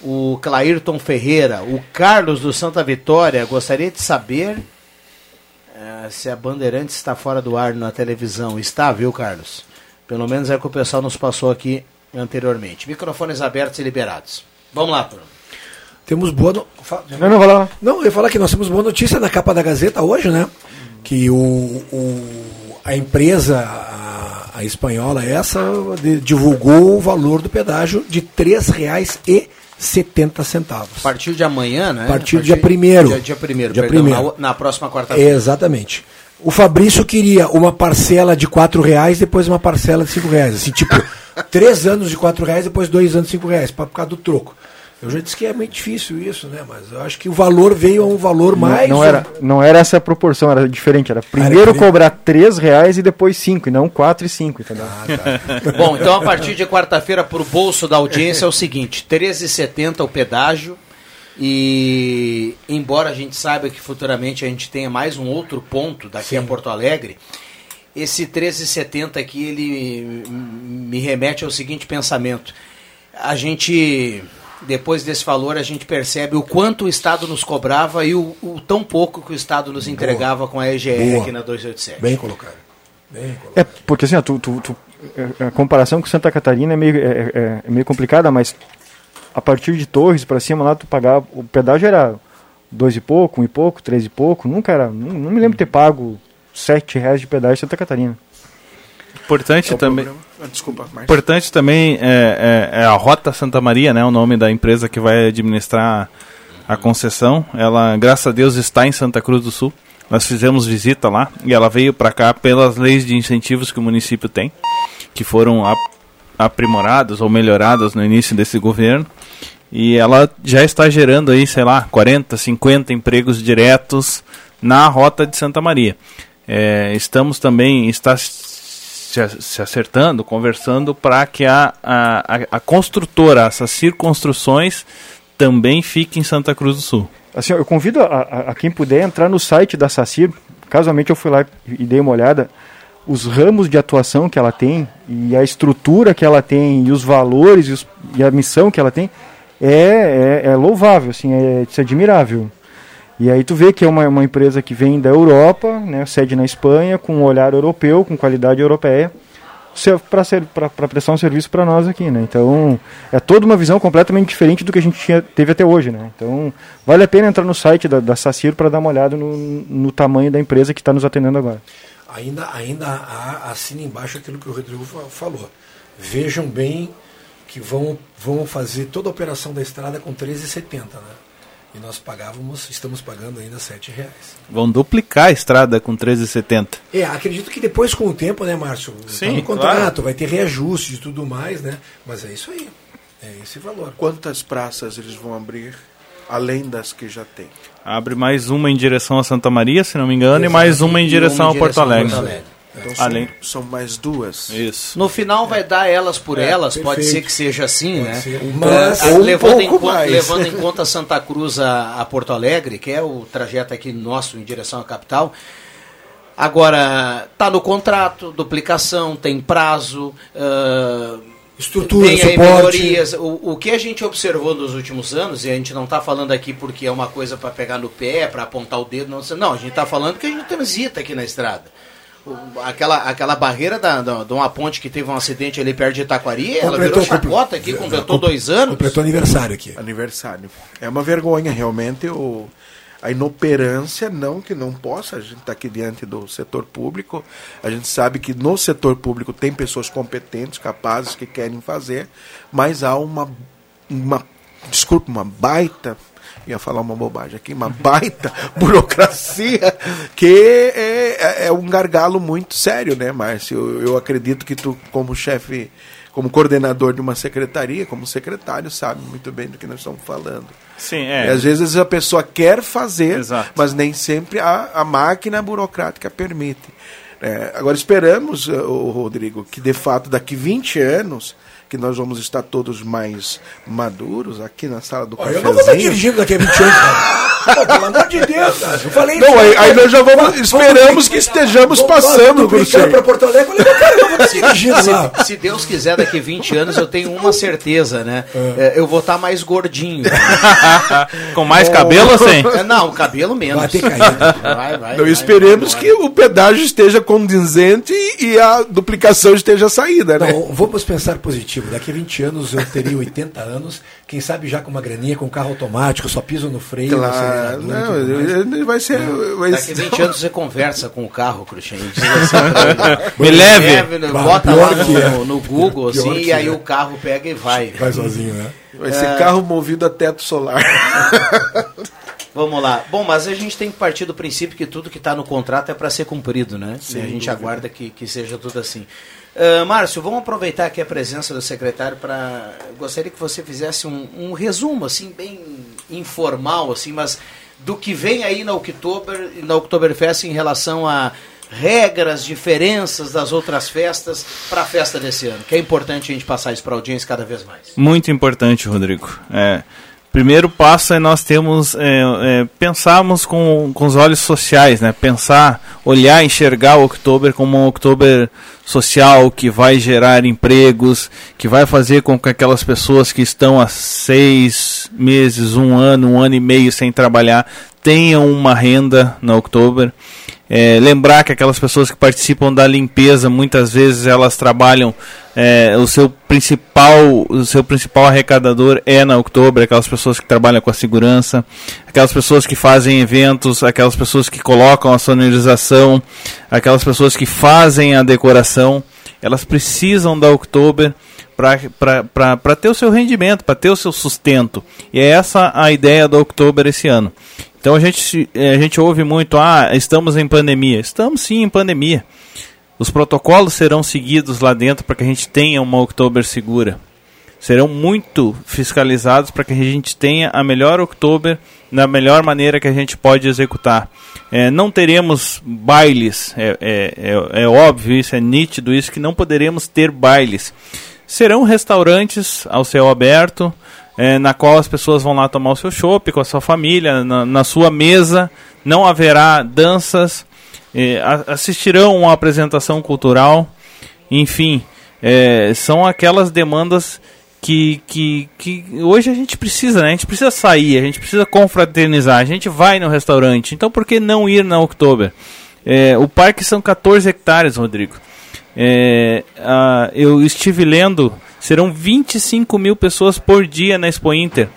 o Clairton Ferreira. O Carlos do Santa Vitória, gostaria de saber eh, se a Bandeirantes está fora do ar na televisão. Está, viu, Carlos? Pelo menos é o que o pessoal nos passou aqui anteriormente. Microfones abertos e liberados. Vamos lá, turma. Temos boa. No... Não, não, vai lá. Não, eu ia falar que nós temos boa notícia na capa da Gazeta hoje, né? Que o, o- a empresa, a, a espanhola essa, de- divulgou o valor do pedágio de R$ 3,70. A partir de amanhã, né? A partir do dia primeiro. Dia, dia primeiro, Dia perdão, primeiro. Na, na próxima quarta-feira. Exatamente. O Fabrício queria uma parcela de quatro reais, depois uma parcela de cinco reais. Assim, tipo, três anos de quatro reais, depois dois anos de cinco reais, pra- por causa do troco. Eu já disse que é muito difícil isso, né? Mas eu acho que o valor veio a um valor mais. Não, não era, não era essa a proporção, era diferente. Era primeiro diferente. cobrar 3 reais e depois 5, e não 4 e 5, entendeu? Ah, tá. Bom, então a partir de quarta-feira, para o bolso da audiência, é o seguinte: R$ 13,70 o pedágio. E embora a gente saiba que futuramente a gente tenha mais um outro ponto daqui a Porto Alegre, esse 13,70 aqui ele me remete ao seguinte pensamento. A gente, depois desse valor, a gente percebe o quanto o Estado nos cobrava e o, o tão pouco que o Estado nos entregava com a EGR Boa. aqui na 287. Bem colocado. Bem colocado. É, porque assim, ó, tu, tu, tu- é, a comparação com Santa Catarina é meio, é, é- é meio complicada, mas a partir de Torres para cima lá, tu pagava, o pedágio era dois e pouco, um e pouco, três e pouco, nunca era, não, não me lembro de ter pago sete reais de pedágio em Santa Catarina. Importante É também. Ah, Desculpa. Importante também é, é- é a Rota Santa Maria, né? O nome da empresa que vai administrar a concessão. Ela, graças a Deus, está em Santa Cruz do Sul. Nós fizemos visita lá e ela veio para cá pelas leis de incentivos que o município tem, que foram ap- aprimoradas ou melhoradas no início desse governo. E ela já está gerando aí, sei lá, 40, 50 empregos diretos na Rota de Santa Maria. É, estamos também, está se, acertando, conversando para que a, a, a- construtora, essas circonstruções, também fique em Santa Cruz do Sul. Assim, eu convido a, a- quem puder entrar no site da Sacir. Casualmente eu fui lá e dei uma olhada. Os ramos de atuação que ela tem e a estrutura que ela tem e os valores e, os- e a missão que ela tem é, é, é louvável, assim, é ser admirável. E aí tu vê que é uma, uma empresa que vem da Europa, né, sede na Espanha, com um olhar europeu, com qualidade europeia, para prestar um serviço para nós aqui, né? Então, é toda uma visão completamente diferente do que a gente tinha, teve até hoje, né? Então, vale a pena entrar no site da, da Sacir para dar uma olhada no, no tamanho da empresa que está nos atendendo agora. Ainda, ainda há, assina embaixo aquilo que o Rodrigo fa- falou. Vejam bem que vão, vão fazer toda a operação da estrada com 13,70, né? E nós pagávamos, estamos pagando ainda 7 reais. Vão duplicar a estrada com 13,70. É, acredito que depois com o tempo, né, Márcio? Sim, tá no contrato, claro. vai ter reajuste e tudo mais, né? Mas é isso aí. É esse valor. Quantas praças eles vão abrir, além das que já tem? Abre mais uma em direção a Santa Maria, se não me engano, e mais uma em direção uma em a Porto direção a Alegre. Porto Alegre. Então são, Além. são mais duas. Isso. No final vai dar elas por elas, pode perfeito. ser que seja assim, Pode né? ser. Mas, Ou um levando, em pouco conta, mais. levando em conta Santa Cruz a, a Porto Alegre, que é o trajeto aqui nosso em direção à capital. Agora, tá no contrato, duplicação, tem prazo, ah, Estrutura, tem aí suporte. melhorias. O, o que a gente observou nos últimos anos, e a gente não está falando aqui porque é uma coisa para pegar no pé, para apontar o dedo, não, não, a gente está falando que a gente transita aqui na estrada. Aquela, aquela barreira da, da- de uma ponte que teve um acidente ali perto de Itaquari, ela virou chacota aqui, completou dois anos. Completou aniversário aqui. Aniversário. É uma vergonha, realmente, o, a inoperância, não que não possa, a gente está aqui diante do setor público, a gente sabe que no setor público tem pessoas competentes, capazes, que querem fazer, mas há uma, uma desculpe, uma baita, ia falar uma bobagem aqui, uma baita burocracia que é, é um gargalo muito sério, né, Márcio? Eu, eu acredito que tu, como chefe, como coordenador de uma secretaria, como secretário, sabe muito bem do que nós estamos falando. Sim, E é. às vezes a pessoa quer fazer, Exato. mas nem sempre a, a máquina burocrática permite. É, agora esperamos, eh, ô, Rodrigo, que de fato daqui 20 anos que nós vamos estar todos mais maduros aqui na sala do Ó, eu não vou estar cafezinho. dirigindo daqui a 20 anos, cara. Pô, pelo amor de Deus, cara. Eu falei Não, isso, aí, aí nós já vamos, Vamos- esperamos que estejamos vamos- passando, brincar Cruxem. pra Porto Alegre. Eu falei, cara, eu vou dirigindo lá. Se, se Deus quiser, daqui 20 anos eu tenho uma certeza, né? É, eu vou estar mais gordinho. Com mais cabelo ou sem? É, Não, o cabelo menos. Vai ter caído. Vai, vai, Não, vai, esperemos vai, que o pedágio esteja condizente e, a duplicação esteja saída, né? Não, vamos pensar positivo. Daqui a 20 anos eu teria 80 anos, quem sabe já com uma graninha, com carro automático, só piso no freio, no Claro, não, vai ser. Vai Daqui ser- 20 anos você conversa com o carro, Cruxem. assim ele, Me leve. né, Bota lá que é. no, no Google, Pior assim, e aí é. o carro pega e vai. Vai sozinho, né? vai ser carro movido a teto solar. Vamos lá. Bom, mas a gente tem que partir do princípio que tudo que está no contrato é para ser cumprido, né? e a gente aguarda que, que seja tudo assim. Ah, Márcio, vamos aproveitar aqui a presença do secretário para. Gostaria que você fizesse um, um resumo, assim, bem informal, assim, mas do que vem aí na Oktober, na Oktoberfest em relação a regras, diferenças das outras festas para a festa desse ano. Que é importante a gente passar isso para a audiência cada vez mais. Muito importante, Rodrigo. É, primeiro passo é nós temos é, é, pensarmos com, com os olhos sociais, né? Pensar, olhar, enxergar o Oktober como um Oktober social que vai gerar empregos, que vai fazer com que aquelas pessoas que estão há seis meses, um ano, um ano e meio sem trabalhar tenham uma renda no Oktober. É, lembrar que aquelas pessoas que participam da limpeza, muitas vezes elas trabalham, é, o seu principal o seu principal arrecadador é na Oktober, aquelas pessoas que trabalham com a segurança, aquelas pessoas que fazem eventos, aquelas pessoas que colocam a sonorização, aquelas pessoas que fazem a decoração, elas precisam da Oktober para ter o seu rendimento, para ter o seu sustento. E é essa a ideia do Oktober esse ano. Então a gente, eh, a gente ouve muito, ah, estamos em pandemia. Estamos sim em pandemia. Os protocolos serão seguidos lá dentro para que a gente tenha uma Oktober segura. Serão muito fiscalizados para que a gente tenha a melhor Oktober na melhor maneira que a gente pode executar. Eh, não teremos bailes, é, é, é, é óbvio isso, é nítido isso, que não poderemos ter bailes. Serão restaurantes ao céu aberto, eh, na qual as pessoas vão lá tomar o seu chopp com a sua família, na, na sua mesa. Não haverá danças, a- assistirão uma apresentação cultural. Enfim, eh, são aquelas demandas que, que, que hoje a gente precisa, né? A gente precisa sair, a gente precisa confraternizar, a gente vai no restaurante. Então por que não ir na Oktober? Eh, o parque são 14 hectares, Rodrigo. É, eu estive lendo, serão 25 mil pessoas por dia na Expo Inter.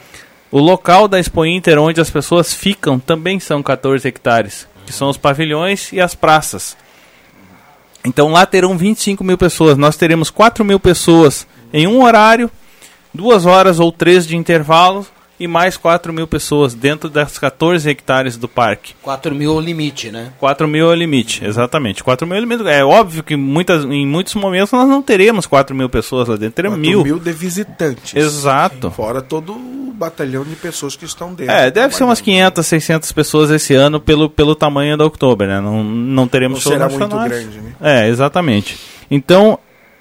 O local da Expo Inter, onde as pessoas ficam, também são 14 hectares, que são os pavilhões e as praças. Então lá terão 25 mil pessoas. Nós teremos 4 mil pessoas em um horário, duas horas ou três de intervalo, e mais 4 mil pessoas dentro das 14 hectares do parque. 4 mil é o limite, né? 4 mil é o limite, exatamente. 4 mil é o limite. É óbvio que muitas, em muitos momentos nós não teremos 4 mil pessoas lá dentro, teremos Quatro mil. mil de visitantes. Exato. Fora todo o batalhão de pessoas que estão dentro. É, deve ser umas 500, 600 pessoas esse ano pelo, pelo tamanho da Oktober, né? Não, não teremos Não será muito grande, né? É, exatamente. Então,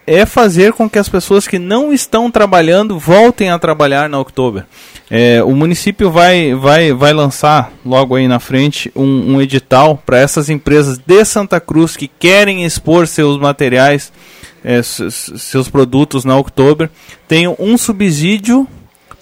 é fazer com que as pessoas que não estão trabalhando voltem a trabalhar na Oktober. É, o município vai, vai, vai lançar logo aí na frente um, um edital para essas empresas de Santa Cruz que querem expor seus materiais, é, seus produtos na Oktober, tenham um subsídio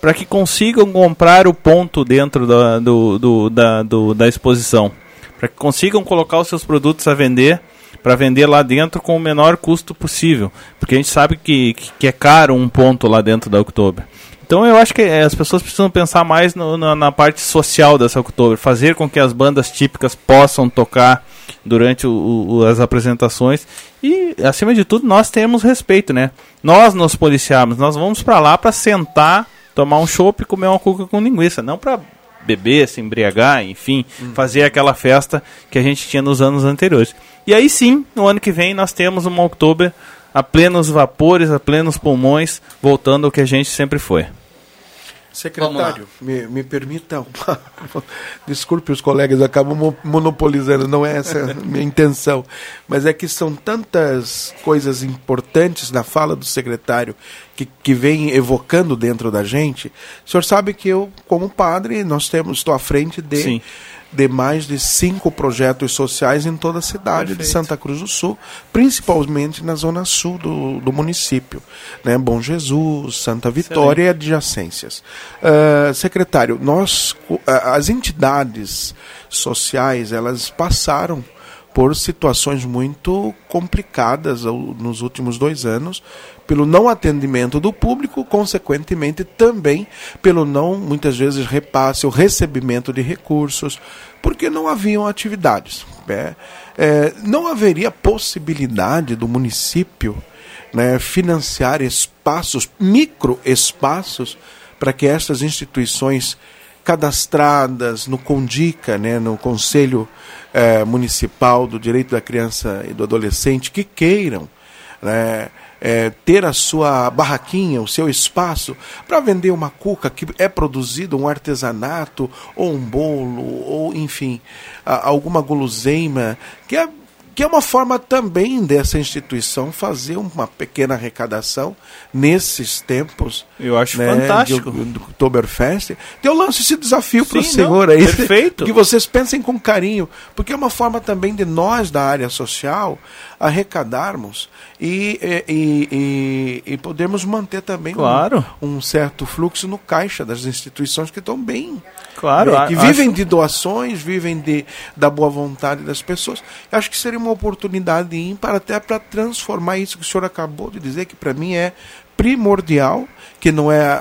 para que consigam comprar o ponto dentro da, do, do- da, do- da exposição. Para que consigam colocar os seus produtos a vender, para vender lá dentro com o menor custo possível. Porque a gente sabe que, que, é caro um ponto lá dentro da Oktober. Então eu acho que eh, as pessoas precisam pensar mais no- na, na parte social dessa Oktober, fazer com que as bandas típicas possam tocar durante o- o- as apresentações e acima de tudo nós temos respeito, né? Nós nos policiarmos, nós vamos para lá para sentar, tomar um chopp e comer uma cuca com linguiça, não para beber, se embriagar, enfim, fazer aquela festa que a gente tinha nos anos anteriores. E aí sim, no ano que vem nós temos uma Oktober a plenos vapores, a plenos pulmões, voltando ao que a gente sempre foi. Secretário, me, me permita. uma- Desculpe, os colegas acabam mo- monopolizando, não é essa a minha intenção. Mas é que são tantas coisas importantes na fala do secretário que, que vem evocando dentro da gente, o senhor sabe que eu, como padre, nós temos, estou à frente de, Sim. De mais de cinco projetos sociais em toda a cidade de Santa Cruz do Sul, principalmente na zona sul do, do município. Né? Bom Jesus, Santa Vitória e adjacências. Ah, secretário, nós, as entidades sociais, elas passaram por situações muito complicadas nos últimos dois anos, pelo não atendimento do público, consequentemente também pelo não, muitas vezes, repasse ou recebimento de recursos, porque não haviam atividades. né? É, não haveria possibilidade do município né, financiar espaços, microespaços, para que estas instituições cadastradas no CONDICA, né, no Conselho eh, Municipal do Direito da Criança e do Adolescente, que queiram né, eh, ter a sua barraquinha, o seu espaço, para vender uma cuca que é produzido, um artesanato, ou um bolo, ou enfim, a- alguma guloseima, que é que é uma forma também dessa instituição fazer uma pequena arrecadação nesses tempos. Eu acho né, fantástico. de- do Oktoberfest. Então eu lanço esse desafio para o senhor não, aí. perfeito. Que vocês pensem com carinho, porque é uma forma também de nós da área social arrecadarmos e, e, e, e- podermos manter também um- Claro. um, certo fluxo no caixa das instituições que estão bem. Claro, né, que acho- vivem de doações, vivem de, da boa vontade das pessoas. Eu acho que seria uma oportunidade ímpar até para transformar isso que o senhor acabou de dizer, que para mim é primordial, que não é a,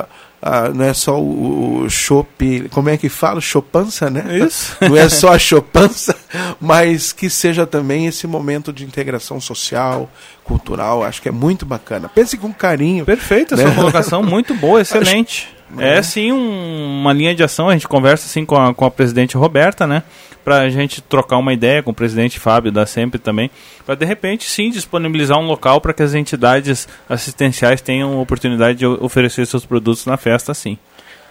a- a- não é só o, o chopp, como é que fala? Chopança, né? Isso. Não é só a chopança, mas que seja também esse momento de integração social, cultural, acho que é muito bacana. Pense com carinho. Perfeito, essa Né? colocação muito boa, excelente. É sim um- uma linha de ação, a gente conversa assim com a, com a presidente Roberta, né? Pra gente trocar uma ideia com o presidente Fábio da Sempre também, para de repente sim disponibilizar um local para que as entidades assistenciais tenham oportunidade de oferecer seus produtos na festa, sim.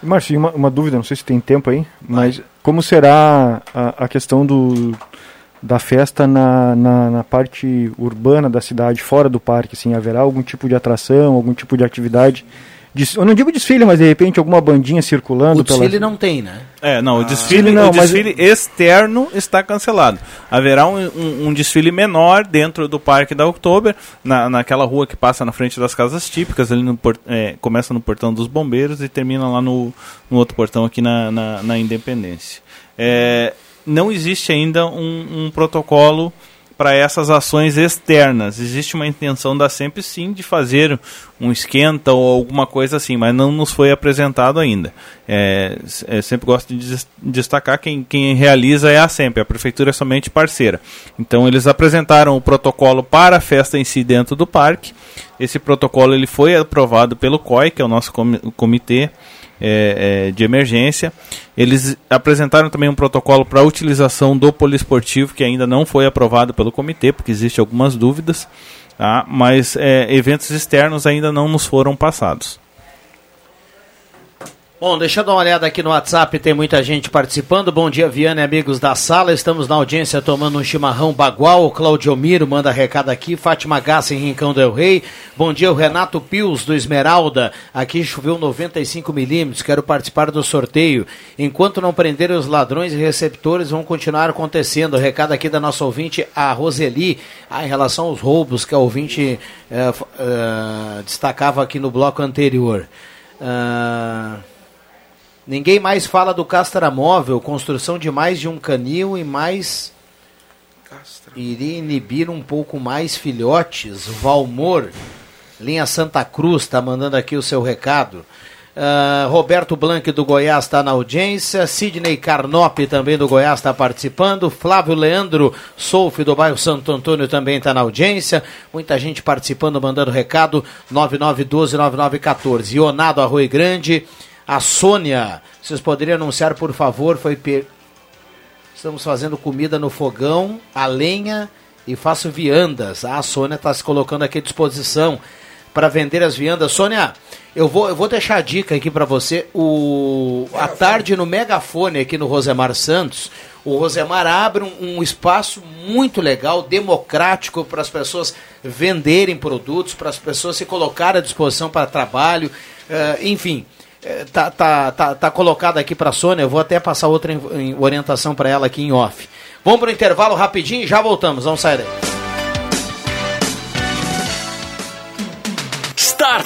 Márcio, uma, uma dúvida, não sei se tem tempo aí, mas como será a, a questão do, da festa na, na, na parte urbana da cidade, fora do parque? Assim, haverá algum tipo de atração, algum tipo de atividade? Des- eu não digo desfile, mas de repente alguma bandinha circulando O desfile pela... não tem, né? É, não, o desfile, Não, o mas- desfile externo está cancelado. Haverá um, um- um desfile menor dentro do Parque da Oktober, na, naquela rua que passa na frente das casas típicas, ali no por- é, começa no portão dos bombeiros e termina lá no, no outro portão aqui na, na, na Independência. É, não existe ainda um, um protocolo para essas ações externas. Existe uma intenção da sempre sim de fazer um esquenta ou alguma coisa assim, mas não nos foi apresentado ainda. É, é, sempre gosto de des- destacar quem, quem realiza é a sempre, a prefeitura é somente parceira. Então eles apresentaram o protocolo para a festa em si dentro do parque. Esse protocolo ele foi aprovado pelo COI, que é o nosso comi- comitê é, é, de emergência. Eles apresentaram também um protocolo para utilização do poliesportivo, que ainda não foi aprovado pelo comitê, porque existem algumas dúvidas, tá? mas é, eventos externos ainda não nos foram passados. Bom, deixa eu dar uma olhada aqui no WhatsApp, tem muita gente participando. Bom dia, Viana e amigos da sala. Estamos na audiência tomando um chimarrão bagual. O Claudio Miro manda recado aqui. Fátima Gassa em Rincão del Rei. Bom dia, o Renato Pius do Esmeralda. Aqui choveu 95 milímetros. Quero participar do sorteio. Enquanto não prenderem os ladrões e receptores, vão continuar acontecendo. Recado aqui da nossa ouvinte, a Roseli, ah, em relação aos roubos que a ouvinte eh, eh, destacava aqui no bloco anterior. Ah, Ninguém mais fala do castramóvel, construção de mais de um canil e mais iria inibir um pouco mais filhotes. Valmor, linha Santa Cruz, está mandando aqui o seu recado. Ah, Roberto Blanc do Goiás está na audiência. Sidney Carnop também do Goiás está participando. Flávio Leandro Solf do bairro Santo Antônio também está na audiência. Muita gente participando, mandando recado. 9912-9914. Ionado Arroio Grande. A Sônia, vocês poderiam anunciar, por favor, foi per... Estamos fazendo comida no fogão, a lenha e faço viandas. A Sônia está se colocando aqui à disposição. para vender as viandas. Sônia, eu vou, eu vou deixar a dica aqui para você. O, à tarde no Megafone aqui no Rosemar Santos, o Rosemar abre um, um espaço muito legal, democrático para as pessoas venderem produtos, para as pessoas se colocarem à disposição para trabalho, uh, enfim. Uh, tá, tá, tá, tá colocado aqui para a Sônia, eu vou até passar outra orientação para ela aqui em off. Vamos para o intervalo rapidinho e já voltamos. Vamos sair daí.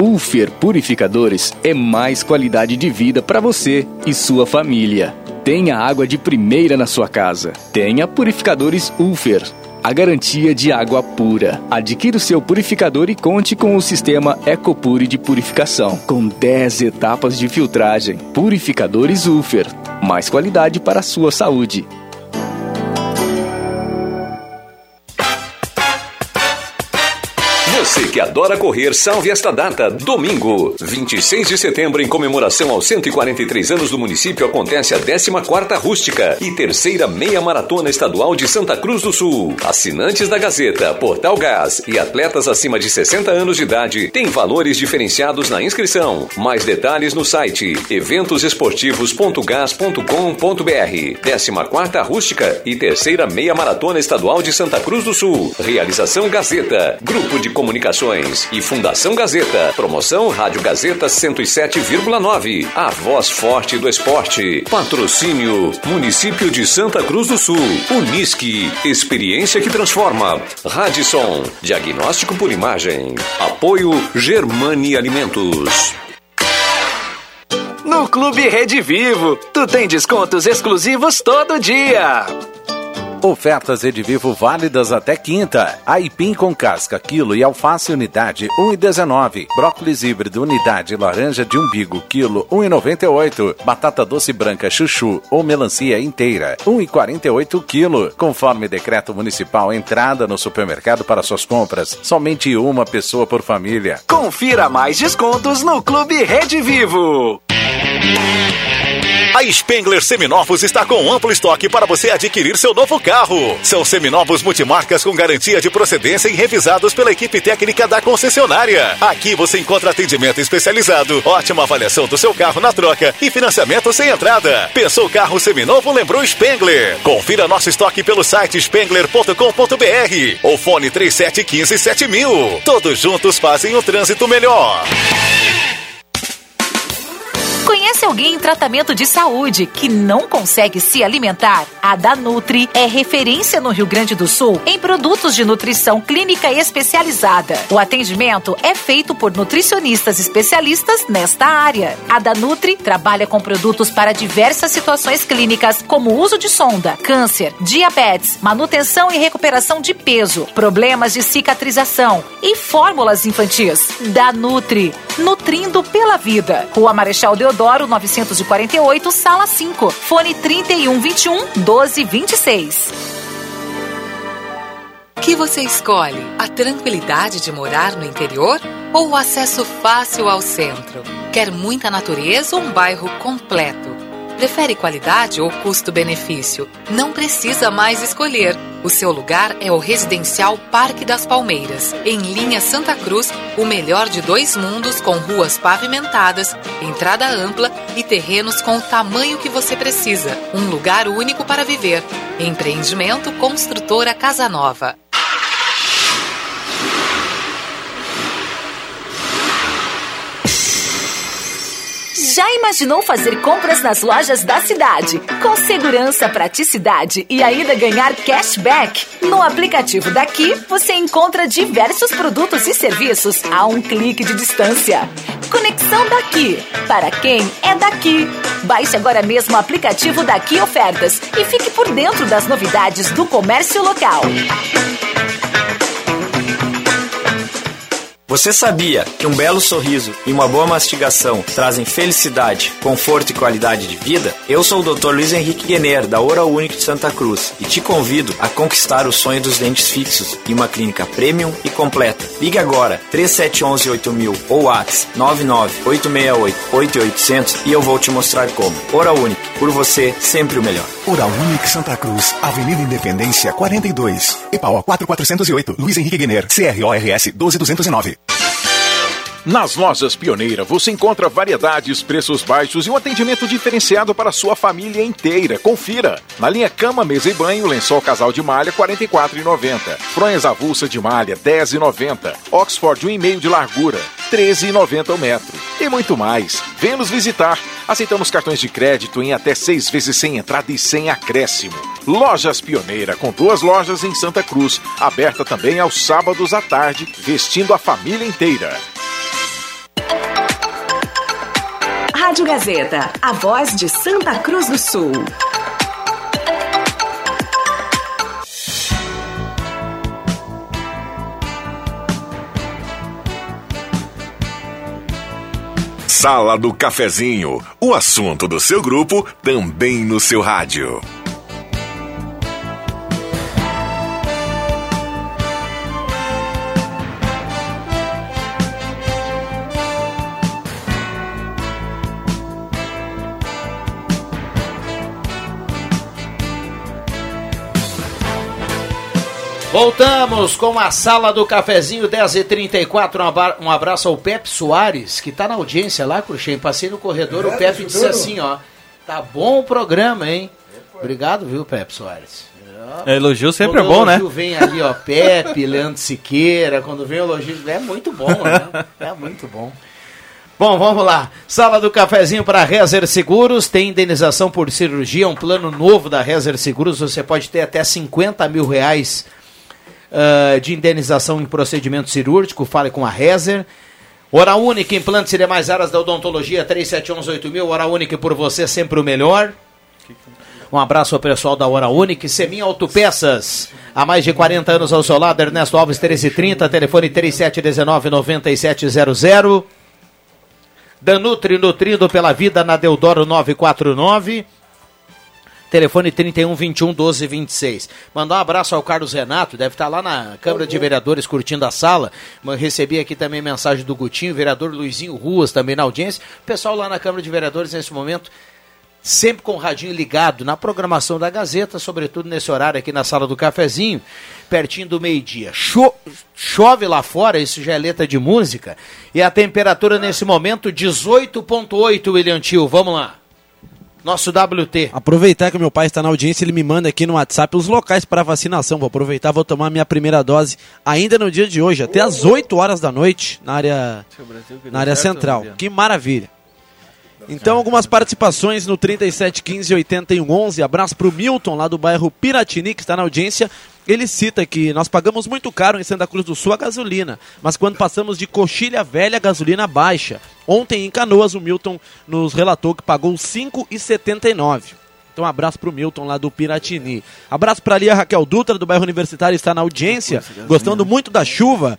Ulfer Purificadores é mais qualidade de vida para você e sua família. Tenha água de primeira na sua casa. Tenha purificadores Ulfer. A garantia de água pura. Adquira o seu purificador e conte com o sistema Ecopure de purificação, com 10 etapas de filtragem. Purificadores Ulfer. Mais qualidade para a sua saúde. Que adora correr, salve esta data. Domingo, 26 de setembro, em comemoração aos 143 anos do município, acontece a 14ª Rústica e terceira meia maratona estadual de Santa Cruz do Sul. Assinantes da Gazeta, Portal Gás e atletas acima de 60 anos de idade têm valores diferenciados na inscrição. Mais detalhes no site eventosesportivos.gas.com.br. 14ª Rústica e terceira meia maratona estadual de Santa Cruz do Sul. Realização Gazeta, Grupo de Comunicação Comunicações e Fundação Gazeta. Promoção Rádio Gazeta 107,9. A voz forte do esporte. Patrocínio Município de Santa Cruz do Sul. Unisque. Experiência que transforma. Radisson. Diagnóstico por imagem. Apoio Germani Alimentos. No Clube Rede Vivo, tu tem descontos exclusivos todo dia. Ofertas Edivivo válidas até quinta. Aipim com casca, quilo e alface unidade, 1,19. Brócolis híbrido unidade laranja de umbigo, quilo, 1,98. Batata doce branca chuchu ou melancia inteira, 1,48 quilo. Conforme decreto municipal, entrada no supermercado para suas compras, somente uma pessoa por família. Confira mais descontos no Clube Rede Vivo. A Spengler Seminovos está com amplo estoque para você adquirir seu novo carro. São seminovos multimarcas com garantia de procedência e revisados pela equipe técnica da concessionária. Aqui você encontra atendimento especializado, ótima avaliação do seu carro na troca e financiamento sem entrada. Pensou carro seminovo, lembrou Spengler. Confira nosso estoque pelo site spengler.com.br ou fone 3715 7000. Todos juntos fazem o trânsito melhor. Conhece alguém em tratamento de saúde que não consegue se alimentar? A Danutri é referência no Rio Grande do Sul em produtos de nutrição clínica especializada. O atendimento é feito por nutricionistas especialistas nesta área. A Danutri trabalha com produtos para diversas situações clínicas, como uso de sonda, câncer, diabetes, manutenção e recuperação de peso, problemas de cicatrização e fórmulas infantis. Danutri, nutrindo pela vida. Rua Marechal Deodoro Deodoro 948, sala 5. Fone 3121 1226. Que você escolhe? A tranquilidade de morar no interior ou o acesso fácil ao centro? Quer muita natureza ou um bairro completo? Prefere qualidade ou custo-benefício? Não precisa mais escolher. O seu lugar é o Residencial Parque das Palmeiras, em linha Santa Cruz, o melhor de dois mundos com ruas pavimentadas, entrada ampla e terrenos com o tamanho que você precisa. Um lugar único para viver. Empreendimento Construtora Casa Nova. Já imaginou fazer compras nas lojas da cidade? Com segurança, praticidade e ainda ganhar cashback? No aplicativo daqui, você encontra diversos produtos e serviços a um clique de distância. Conexão daqui, para quem é daqui. Baixe agora mesmo o aplicativo Daqui Ofertas e fique por dentro das novidades do comércio local. Você sabia que um belo sorriso e uma boa mastigação trazem felicidade, conforto e qualidade de vida? Eu sou o Dr. Luiz Henrique Guener, da Oral Unique de Santa Cruz, e te convido a conquistar o sonho dos dentes fixos em uma clínica premium e completa. Ligue agora 3711 8000 ou WhatsApp 99868 e eu vou te mostrar como. Oral Unique, por você, sempre o melhor. Oral Unique Santa Cruz, Avenida Independência 42, EPAO 4408, Luiz Henrique Guener, CRORS 12209. Nas lojas Pioneira você encontra variedades, preços baixos e um atendimento diferenciado para sua família inteira. Confira! Na linha cama, mesa e banho, lençol casal de malha R$ 44,90. Fronhas avulsa de malha R$ 10,90. Oxford 1,5 de largura R$ 13,90 o metro. E muito mais. Venha nos visitar. Aceitamos cartões de crédito em até seis vezes sem entrada e sem acréscimo. Lojas Pioneira, com duas lojas em Santa Cruz, aberta também aos sábados à tarde, vestindo a família inteira. Rádio Gazeta, a voz de Santa Cruz do Sul. Sala do Cafezinho, o assunto do seu grupo também no seu rádio. Voltamos com a sala do cafezinho 10h34. Um abraço ao Pepe Soares, que está na audiência lá, Cruxem. Passei no corredor, é, o Pepe disse assim: ó, tá bom o programa, hein? Obrigado, viu, Pepe Soares. É, elogio sempre quando é bom, né? Quando vem ali, ó, Pepe, Leandro Siqueira, quando vem o elogio, é muito bom, né? É muito bom. Bom, vamos lá. Sala do cafezinho para Rezer Seguros. Tem indenização por cirurgia, um plano novo da Rezer Seguros. Você pode ter até 50 mil reais uh, de indenização em procedimento cirúrgico, fale com a Rezer. Hora Única, implantes e demais áreas da odontologia, 37118000. Hora Única por você, sempre o melhor. Um abraço ao pessoal da Hora Única. Semin Autopeças, há mais de 40 anos ao seu lado, Ernesto Alves 1330, telefone 3719-9700. Danutri, nutrindo pela vida na Deodoro 949. Telefone 31 21 12 26. Mandar um abraço ao Carlos Renato, deve estar lá na Câmara de Vereadores curtindo a sala. Recebi aqui também mensagem do Gutinho, vereador Luizinho Ruas também na audiência. Pessoal lá na Câmara de Vereadores nesse momento, sempre com o radinho ligado na programação da Gazeta, sobretudo nesse horário aqui na sala do cafezinho, pertinho do meio-dia. Cho chove lá fora, isso já é letra de música, e a temperatura nesse momento 18.8, William Tio. Vamos lá. Nosso WT. Aproveitar que o meu pai está na audiência, ele me manda aqui no WhatsApp os locais para vacinação. Vou aproveitar, vou tomar minha primeira dose ainda no dia de hoje, até às 8 horas da noite, na área, na área central. Que maravilha. Então, algumas participações no 3715 8111. Abraço para o Milton, lá do bairro Piratini, que está na audiência. Ele cita que nós pagamos muito caro em Santa Cruz do Sul a gasolina, mas quando passamos de coxilha velha, a gasolina baixa. Ontem em Canoas, o Milton nos relatou que pagou R$ 5,79. Então, um abraço para o Milton lá do Piratini. Abraço para ali a Raquel Dutra, do bairro Universitário, está na audiência, gostando muito da chuva.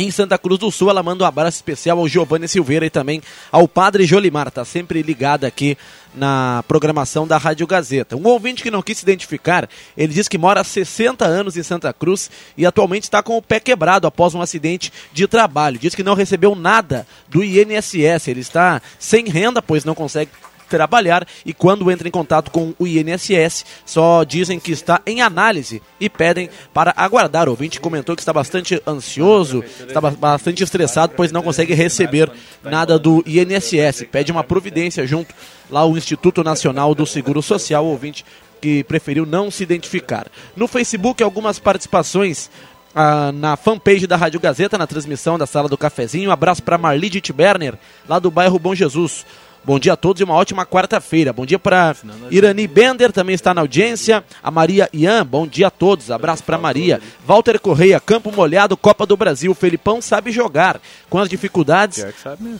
Em Santa Cruz do Sul, ela manda um abraço especial ao Giovanni Silveira e também ao Padre Jolimar, tá sempre ligado aqui na programação da Rádio Gazeta. Um ouvinte que não quis se identificar, ele diz que mora há 60 anos em Santa Cruz e atualmente está com o pé quebrado após um acidente de trabalho. Diz que não recebeu nada do INSS, ele está sem renda, pois não consegue trabalhar e quando entra em contato com o INSS, só dizem que está em análise e pedem para aguardar. O ouvinte comentou que está bastante ansioso, está bastante estressado, pois não consegue receber nada do INSS. Pede uma providência junto lá ao Instituto Nacional do Seguro Social, o ouvinte que preferiu não se identificar. No Facebook, algumas participações ah, na fanpage da Rádio Gazeta, na transmissão da Sala do Cafezinho. Um abraço para Marli Berner, lá do bairro Bom Jesus. Bom dia a todos e uma ótima quarta-feira. Bom dia para Irani Bender, também está na audiência. A Maria Ian, bom dia a todos. Abraço para Maria. Walter Correia, Campo Molhado, Copa do Brasil. Felipão sabe jogar. Com as dificuldades,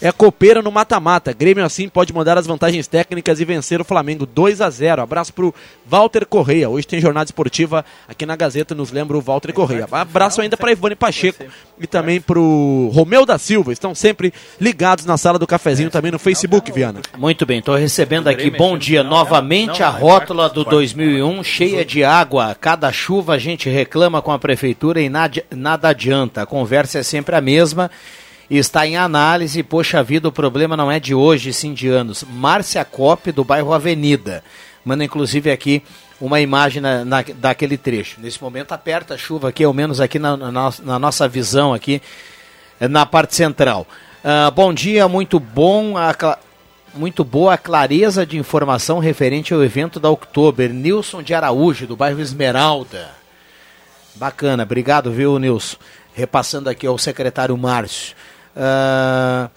é copeiro no mata-mata. Grêmio assim pode mudar as vantagens técnicas e vencer o Flamengo 2 a 0. Abraço pro Walter Correia. Hoje tem jornada esportiva aqui na Gazeta, nos lembra o Walter Correia. Abraço ainda para Ivone Pacheco e também pro Romeu da Silva. Estão sempre ligados na sala do cafezinho também no Facebook, Viana. Muito bem, estou recebendo aqui, bom dia, novamente a rótula do 2001 cheia de água. Cada chuva a gente reclama com a prefeitura e nada, nada adianta. A conversa é sempre a mesma está em análise. Poxa vida, o problema não é de hoje, sim de anos. Márcia Cop, do bairro Avenida. Manda inclusive aqui uma imagem na, na, daquele trecho. Nesse momento aperta a chuva aqui, ao menos aqui na, na, nossa visão aqui, na parte central. Uh, bom dia, muito bom. A, muito boa a clareza de informação referente ao evento da Oktober. Nilson de Araújo, do bairro Esmeralda. Bacana, obrigado, viu, Nilson? Repassando aqui ao secretário Márcio. Uh,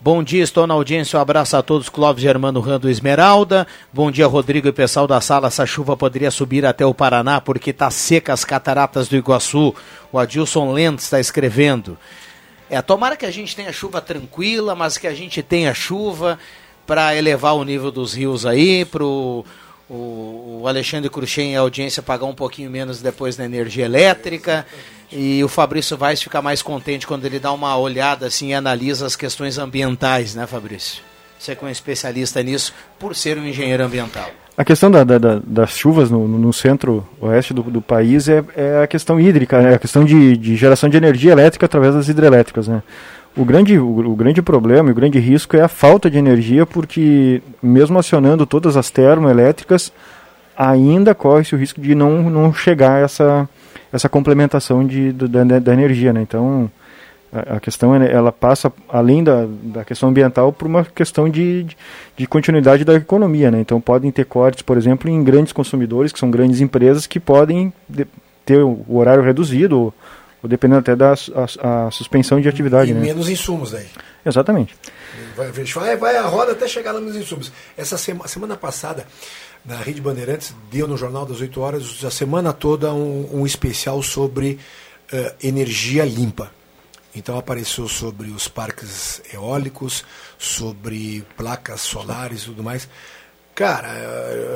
bom dia, estou na audiência. Um abraço a todos, Clóvis Germano Rando Esmeralda. Bom dia, Rodrigo e pessoal da sala. Essa chuva poderia subir até o Paraná porque está seca as cataratas do Iguaçu. O Adilson Lento está escrevendo. É, tomara que a gente tenha chuva tranquila, mas que a gente tenha chuva para elevar o nível dos rios aí, para o, o Alexandre Cruxem e a audiência pagar um pouquinho menos depois na energia elétrica. E o Fabrício Vaz fica mais contente quando ele dá uma olhada assim e analisa as questões ambientais, né, Fabrício? Você que é um especialista nisso, por ser um engenheiro ambiental. A questão da, da, das chuvas no, no centro-oeste do, do, país é, é, a questão hídrica, é a questão de, de, geração de energia elétrica através das hidrelétricas. Né? O, grande, o, o grande problema e o grande risco é a falta de energia, porque mesmo acionando todas as termoelétricas, ainda corre-se o risco de não, não chegar a essa, essa complementação de, da, da energia. Né? Então, a, questão ela passa além da, da questão ambiental por uma questão de, de, de, continuidade da economia. Né? Então, podem ter cortes, por exemplo, em grandes consumidores, que são grandes empresas, que podem de, ter o horário reduzido, ou, ou dependendo até da a, a suspensão de atividade. E né? menos insumos aí. Exatamente. Vai, vai, vai a roda até chegar nos insumos. Essa sema, semana passada na Rede Bandeirantes, deu no Jornal das 8 Horas, a semana toda, um, um especial sobre uh, energia limpa. Então apareceu sobre os parques eólicos, sobre placas solares e tudo mais. Cara,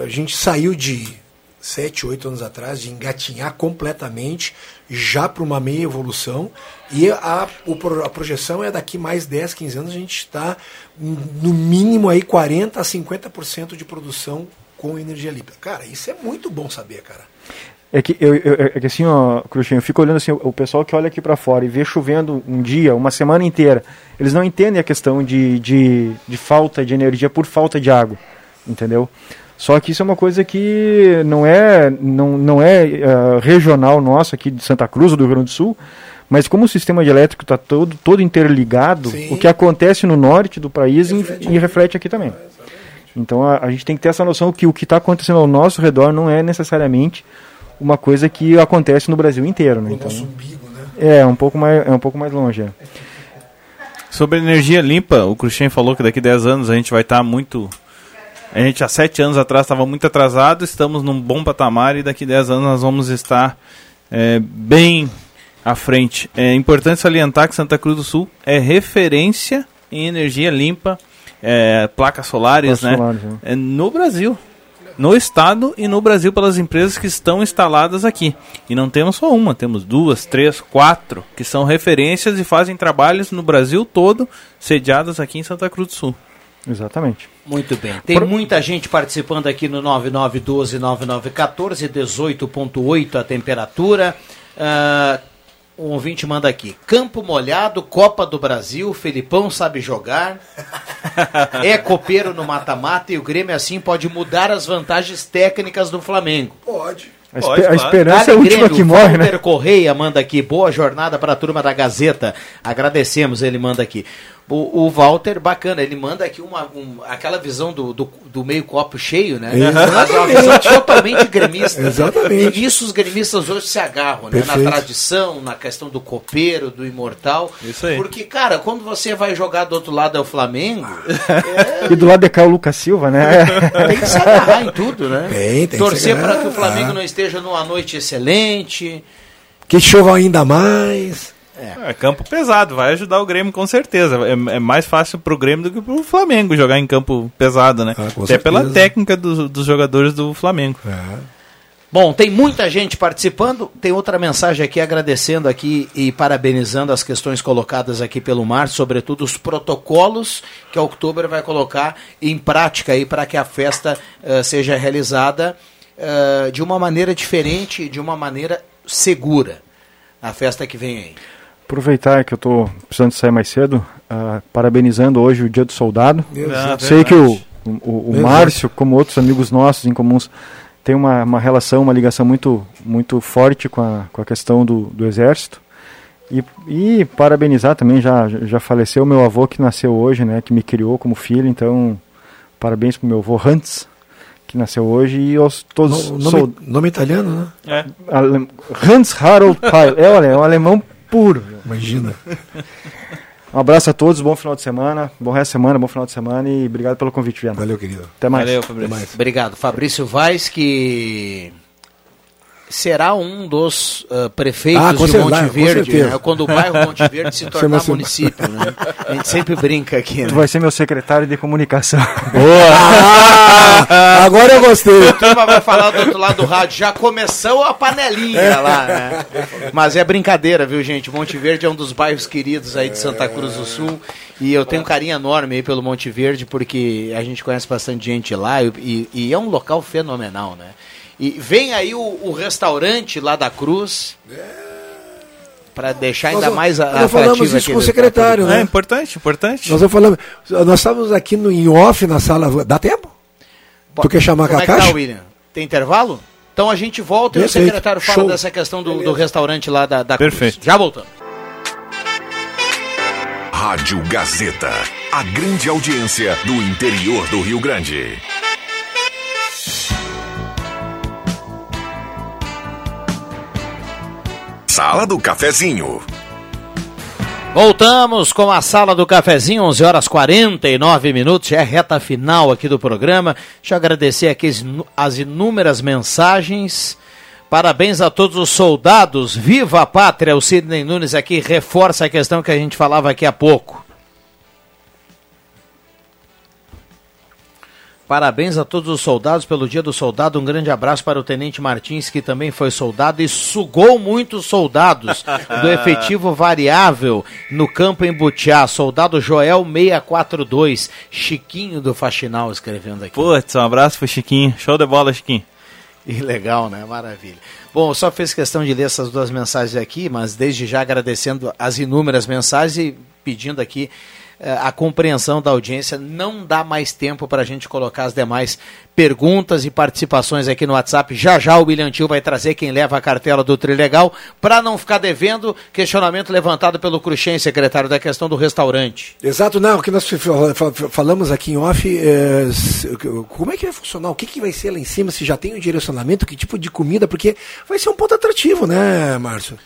a gente saiu de 7, 8 anos atrás de engatinhar completamente já para uma meia evolução e a, a projeção é daqui mais 10, 15 anos a gente está no mínimo aí 40 a 50% de produção com energia limpa. Cara, isso é muito bom saber, cara. É que, eu, eu, é que assim, ó, Cruxinho, eu fico olhando assim, o pessoal que olha aqui para fora e vê chovendo um dia, uma semana inteira, eles não entendem a questão de, de, de falta de energia por falta de água, entendeu? Só que isso é uma coisa que não é, não, não é uh, regional nosso aqui de Santa Cruz, do Rio Grande do Sul, mas como o sistema de elétrico está todo, todo interligado, Sim. o que acontece no norte do país reflete, e, e reflete aqui também. Então a, a, gente tem que ter essa noção que o que está acontecendo ao nosso redor não é necessariamente uma coisa que acontece no Brasil inteiro. Né? O então, nosso umbigo, né? É, um pouco mais, é um pouco mais longe. É. Sobre energia limpa, o Cruxem falou que daqui a 10 anos a gente vai estar tá muito. A gente há 7 anos atrás estava muito atrasado, estamos num bom patamar e daqui a 10 anos nós vamos estar é, bem à frente. É importante salientar que Santa Cruz do Sul é referência em energia limpa é, placas solares, placas né? Solares, é. no Brasil. No estado e no Brasil pelas empresas que estão instaladas aqui. E não temos só uma, temos duas, três, quatro, que são referências e fazem trabalhos no Brasil todo, sediadas aqui em Santa Cruz do Sul. Exatamente. Muito bem. Tem Por... muita gente participando aqui no 9912-9914, 18.8 a temperatura. Uh, um ouvinte manda aqui. Campo molhado, Copa do Brasil, Felipão sabe jogar. é copeiro no mata-mata e o Grêmio assim pode mudar as vantagens técnicas do Flamengo. Pode. A, Pode, a esperança é a última Grêmio, que morre, né? Correia manda aqui, boa jornada para a turma da Gazeta. Agradecemos, ele manda aqui. O, o Walter, bacana, ele manda aqui uma, um- aquela visão do, do, do meio copo cheio, né? Exatamente. Mas é uma visão totalmente gremista. Exatamente. E nisso os gremistas hoje se agarram, né? Na tradição, na questão do copeiro, do imortal. Isso aí. Porque, cara, quando você vai jogar do outro lado é o Flamengo, E do lado de cá é o Lucas Silva, né? tem que se agarrar em tudo, né? Tem, tem que Torcer para que o Flamengo não esteja numa noite excelente. Que chova ainda mais. É campo pesado, vai ajudar o Grêmio com certeza. É, é mais fácil pro Grêmio do que pro Flamengo jogar em campo pesado, né? Ah, Até pela certeza. técnica dos, dos jogadores do Flamengo. Bom, tem muita gente participando. Tem outra mensagem aqui agradecendo aqui e parabenizando as questões colocadas aqui pelo Márcio, sobretudo os protocolos que a Outubro vai colocar em prática aí para que a festa eh, seja realizada eh, de uma maneira diferente, de uma maneira segura. A festa que vem aí. Aproveitar que eu estou precisando sair mais cedo, ah, parabenizando hoje o Dia do Soldado. Ah, Sei que o, o, o- Verdade. Márcio, como outros amigos nossos em comuns, tem uma, uma relação, uma ligação muito, muito forte com a, com a questão do, do Exército. E, e parabenizar também, já, já faleceu meu avô que nasceu hoje, né, que me criou como filho, então parabéns para o meu avô Hans, que nasceu hoje, e aos todos No- nome, soldados. nome italiano, né? É. Ale- Hans Harold Pyle. É, olha, é um alemão puro. Imagina. Um abraço a todos, bom final de semana, bom resto de semana, bom final de semana e obrigado pelo convite, Viana. Valeu, querido. Até mais. Valeu, Fabrício. Obrigado. Fabrício Vaz, que será um dos ah, prefeitos Ah, de cer- Monte Verde, certeza. né? quando o bairro Monte Verde se tornar ser- município. Né? A gente sempre brinca aqui. Tu Né? vai ser meu secretário de comunicação. Ah, agora eu gostei. A turma vai falar do outro lado do rádio. Já começou a panelinha lá, né? Mas é brincadeira, viu, gente? Monte Verde é um dos bairros queridos aí de Santa Cruz do Sul. E eu tenho um carinho enorme aí pelo Monte Verde, porque a gente conhece bastante gente lá e, e- e é um local fenomenal, né? E vem aí o, o restaurante lá da Cruz. Para deixar ainda Nós- mais a, nós falamos isso com o secretário, É né? importante, importante. Nós, falamos, nós estávamos aqui no, em off na sala. Dá tempo? Tu quer chamar Como com é a que tá? William? Tem intervalo? Então a gente volta e o Perfeito. secretário fala Show. dessa questão do, do restaurante lá da, da Cruz. Perfeito. Já voltamos. Rádio Gazeta. A grande audiência do interior do Rio Grande. Sala do Cafezinho. Voltamos com a sala do cafezinho, 11 horas 49 minutos, já é reta final aqui do programa. Deixa eu agradecer aqui as inúmeras mensagens. Parabéns a todos os soldados. Viva a pátria! O Sidney Nunes aqui reforça a questão que a gente falava aqui há pouco. Parabéns a todos os soldados pelo Dia do Soldado. Um grande abraço para o Tenente Martins, que também foi soldado e sugou muitos soldados do efetivo variável no campo em Butiá. Soldado Joel 642. Chiquinho do Faxinal escrevendo aqui. Putz, um abraço pro Chiquinho. Show de bola, Chiquinho. E legal, né? Maravilha. Bom, só fiz questão de ler essas duas mensagens aqui, mas desde já agradecendo as inúmeras mensagens e pedindo aqui a compreensão da audiência. Não dá mais tempo para a gente colocar as demais perguntas e participações aqui no WhatsApp. Já já o William Tio vai trazer quem leva a cartela do Trilegal para não ficar devendo questionamento levantado pelo Cruxem, secretário da questão do restaurante. Exato, não, o que nós fa- fa- fa- falamos aqui em off, é, como é que vai funcionar? O que, que vai ser lá em cima? Se já tem um direcionamento, que tipo de comida? Porque vai ser um ponto atrativo, né, Márcio?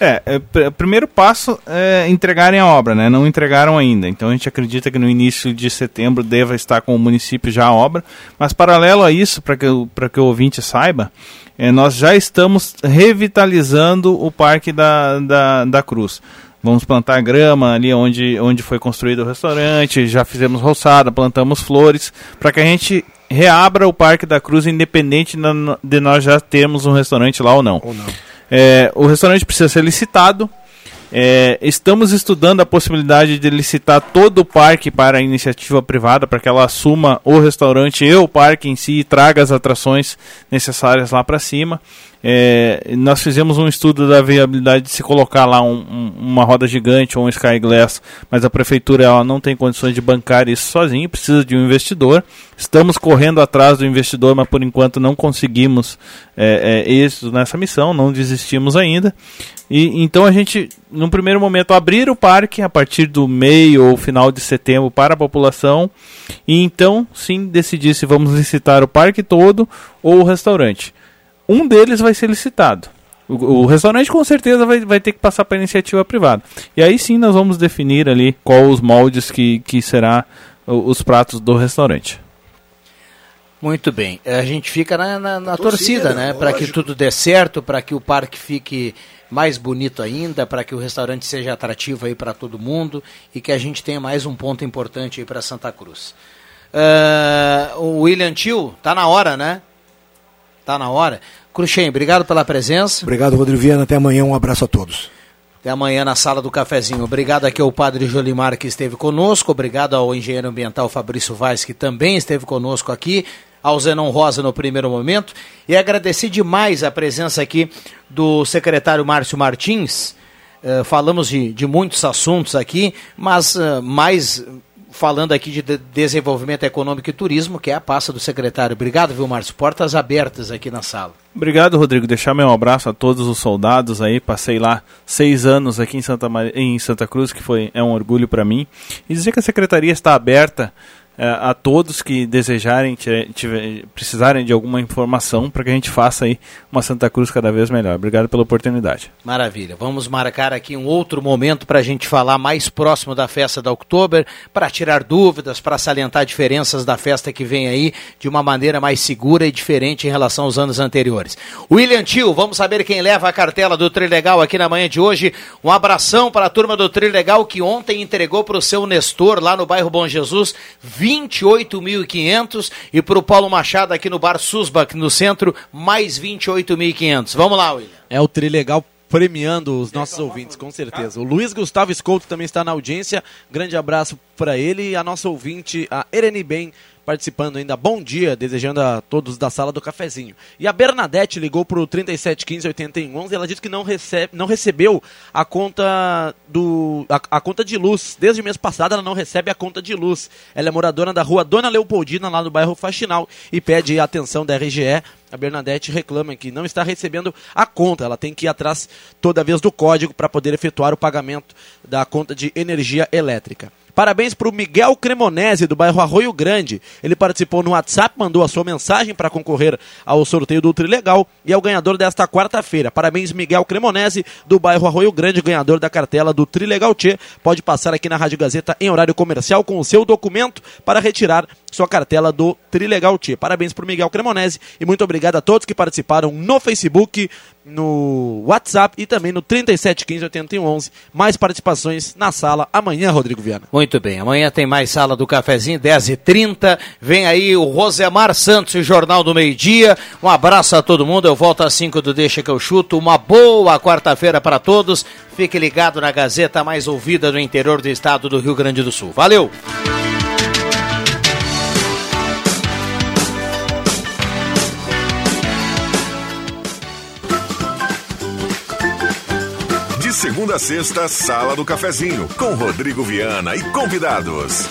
É, é, pr- primeiro passo é entregarem a obra, né? Não entregaram ainda. Então a gente acredita que no início de setembro deva estar com o município já a obra. Mas paralelo a isso, para que, que o ouvinte saiba, é, nós já estamos revitalizando o Parque da, da, da Cruz. Vamos plantar grama ali onde, onde foi construído o restaurante, já fizemos roçada, plantamos flores, para que a gente reabra o Parque da Cruz, independente de nós já termos um restaurante lá ou não. É, o restaurante precisa ser licitado. É, estamos estudando a possibilidade de licitar todo o parque para a iniciativa privada, para que ela assuma o restaurante e o parque em si e traga as atrações necessárias lá para cima. É, nós fizemos um estudo da viabilidade de se colocar lá um, um, uma roda gigante ou um Sky Glass, mas a prefeitura ela não tem condições de bancar isso sozinho, precisa de um investidor. Estamos correndo atrás do investidor, mas por enquanto não conseguimos é, é, êxito nessa missão, não desistimos ainda. E então a gente, num primeiro momento, abrir o parque a partir do meio ou final de setembro para a população, e então sim decidir se vamos licitar o parque todo ou o restaurante. Um deles vai ser licitado. O, o restaurante com certeza vai, vai ter que passar para iniciativa privada. E aí sim nós vamos definir ali qual os moldes que, que será os pratos do restaurante. Muito bem. A gente fica na, na, na torcida, torcida, né? Para que tudo dê certo, para que o parque fique mais bonito ainda, para que o restaurante seja atrativo aí para todo mundo e que a gente tenha mais um ponto importante aí para Santa Cruz. Uh, o William Tio, tá na hora, né? Tá na hora. Cruxem, obrigado pela presença. Obrigado, Rodrigo Viana. Até amanhã. Um abraço a todos. Até amanhã na sala do cafezinho. Obrigado aqui ao padre Jolimar que esteve conosco. Obrigado ao engenheiro ambiental Fabrício Vaz que também esteve conosco aqui. Ao Zenon Rosa no primeiro momento. E agradecer demais a presença aqui do secretário Márcio Martins. Uh, falamos de, de muitos assuntos aqui, mas uh, mais falando aqui de desenvolvimento econômico e turismo, que é a pasta do secretário. Obrigado, viu, Márcio? Portas abertas aqui na sala. Obrigado, Rodrigo. Deixar meu abraço a todos os soldados aí. Passei lá seis anos aqui em Santa, Mar... em Santa Cruz, que foi é um orgulho para mim. E dizer que a secretaria está aberta a todos que desejarem, tiver, precisarem de alguma informação para que a gente faça aí uma Santa Cruz cada vez melhor. Obrigado pela oportunidade. Maravilha. Vamos marcar aqui um outro momento para a gente falar mais próximo da festa da Oktober, para tirar dúvidas, para salientar diferenças da festa que vem aí de uma maneira mais segura e diferente em relação aos anos anteriores. William Tio, vamos saber quem leva a cartela do Trilegal aqui na manhã de hoje. Um abração para a turma do Trilegal que ontem entregou para o seu Nestor lá no bairro Bom Jesus 28.500 e para o Paulo Machado aqui no Bar Susbach, no centro, mais 28.500. Vamos lá, William. É o Trilegal premiando os nossos ouvintes, com certeza. O Luiz Gustavo Scouto também está na audiência. Grande abraço para ele e a nossa ouvinte, a Ereni Ben, participando ainda. Bom dia, desejando a todos da sala do cafezinho. E a Bernadette ligou para o 3715-8111 e ela disse que não, recebe, não recebeu a conta do a, a, conta de luz. Desde o mês passado ela não recebe a conta de luz. Ela é moradora da rua Dona Leopoldina, lá no bairro Faxinal, e pede a atenção da RGE. A Bernadette reclama que não está recebendo a conta. Ela tem que ir atrás toda vez do código para poder efetuar o pagamento da conta de energia elétrica. Parabéns para o Miguel Cremonese, do bairro Arroio Grande. Ele participou no WhatsApp, mandou a sua mensagem para concorrer ao sorteio do Trilegal e é o ganhador desta quarta-feira. Parabéns, Miguel Cremonese, do bairro Arroio Grande, ganhador da cartela do Trilegal T. Pode passar aqui na Rádio Gazeta em horário comercial com o seu documento para retirar sua cartela do Trilegal T. Parabéns para o Miguel Cremonese e muito obrigado a todos que participaram no Facebook, no WhatsApp e também no 3715 Mais participações na sala amanhã, Rodrigo Viana. Muito bem, amanhã tem mais sala do cafezinho, 10h30. Vem aí o Rosemar Santos o Jornal do Meio Dia. Um abraço a todo mundo. Eu volto às 5 do Deixa que eu chuto. Uma boa quarta-feira para todos. Fique ligado na Gazeta mais ouvida do interior do estado do Rio Grande do Sul. Valeu! Segunda a sexta, Sala do Cafezinho, com Rodrigo Viana e convidados.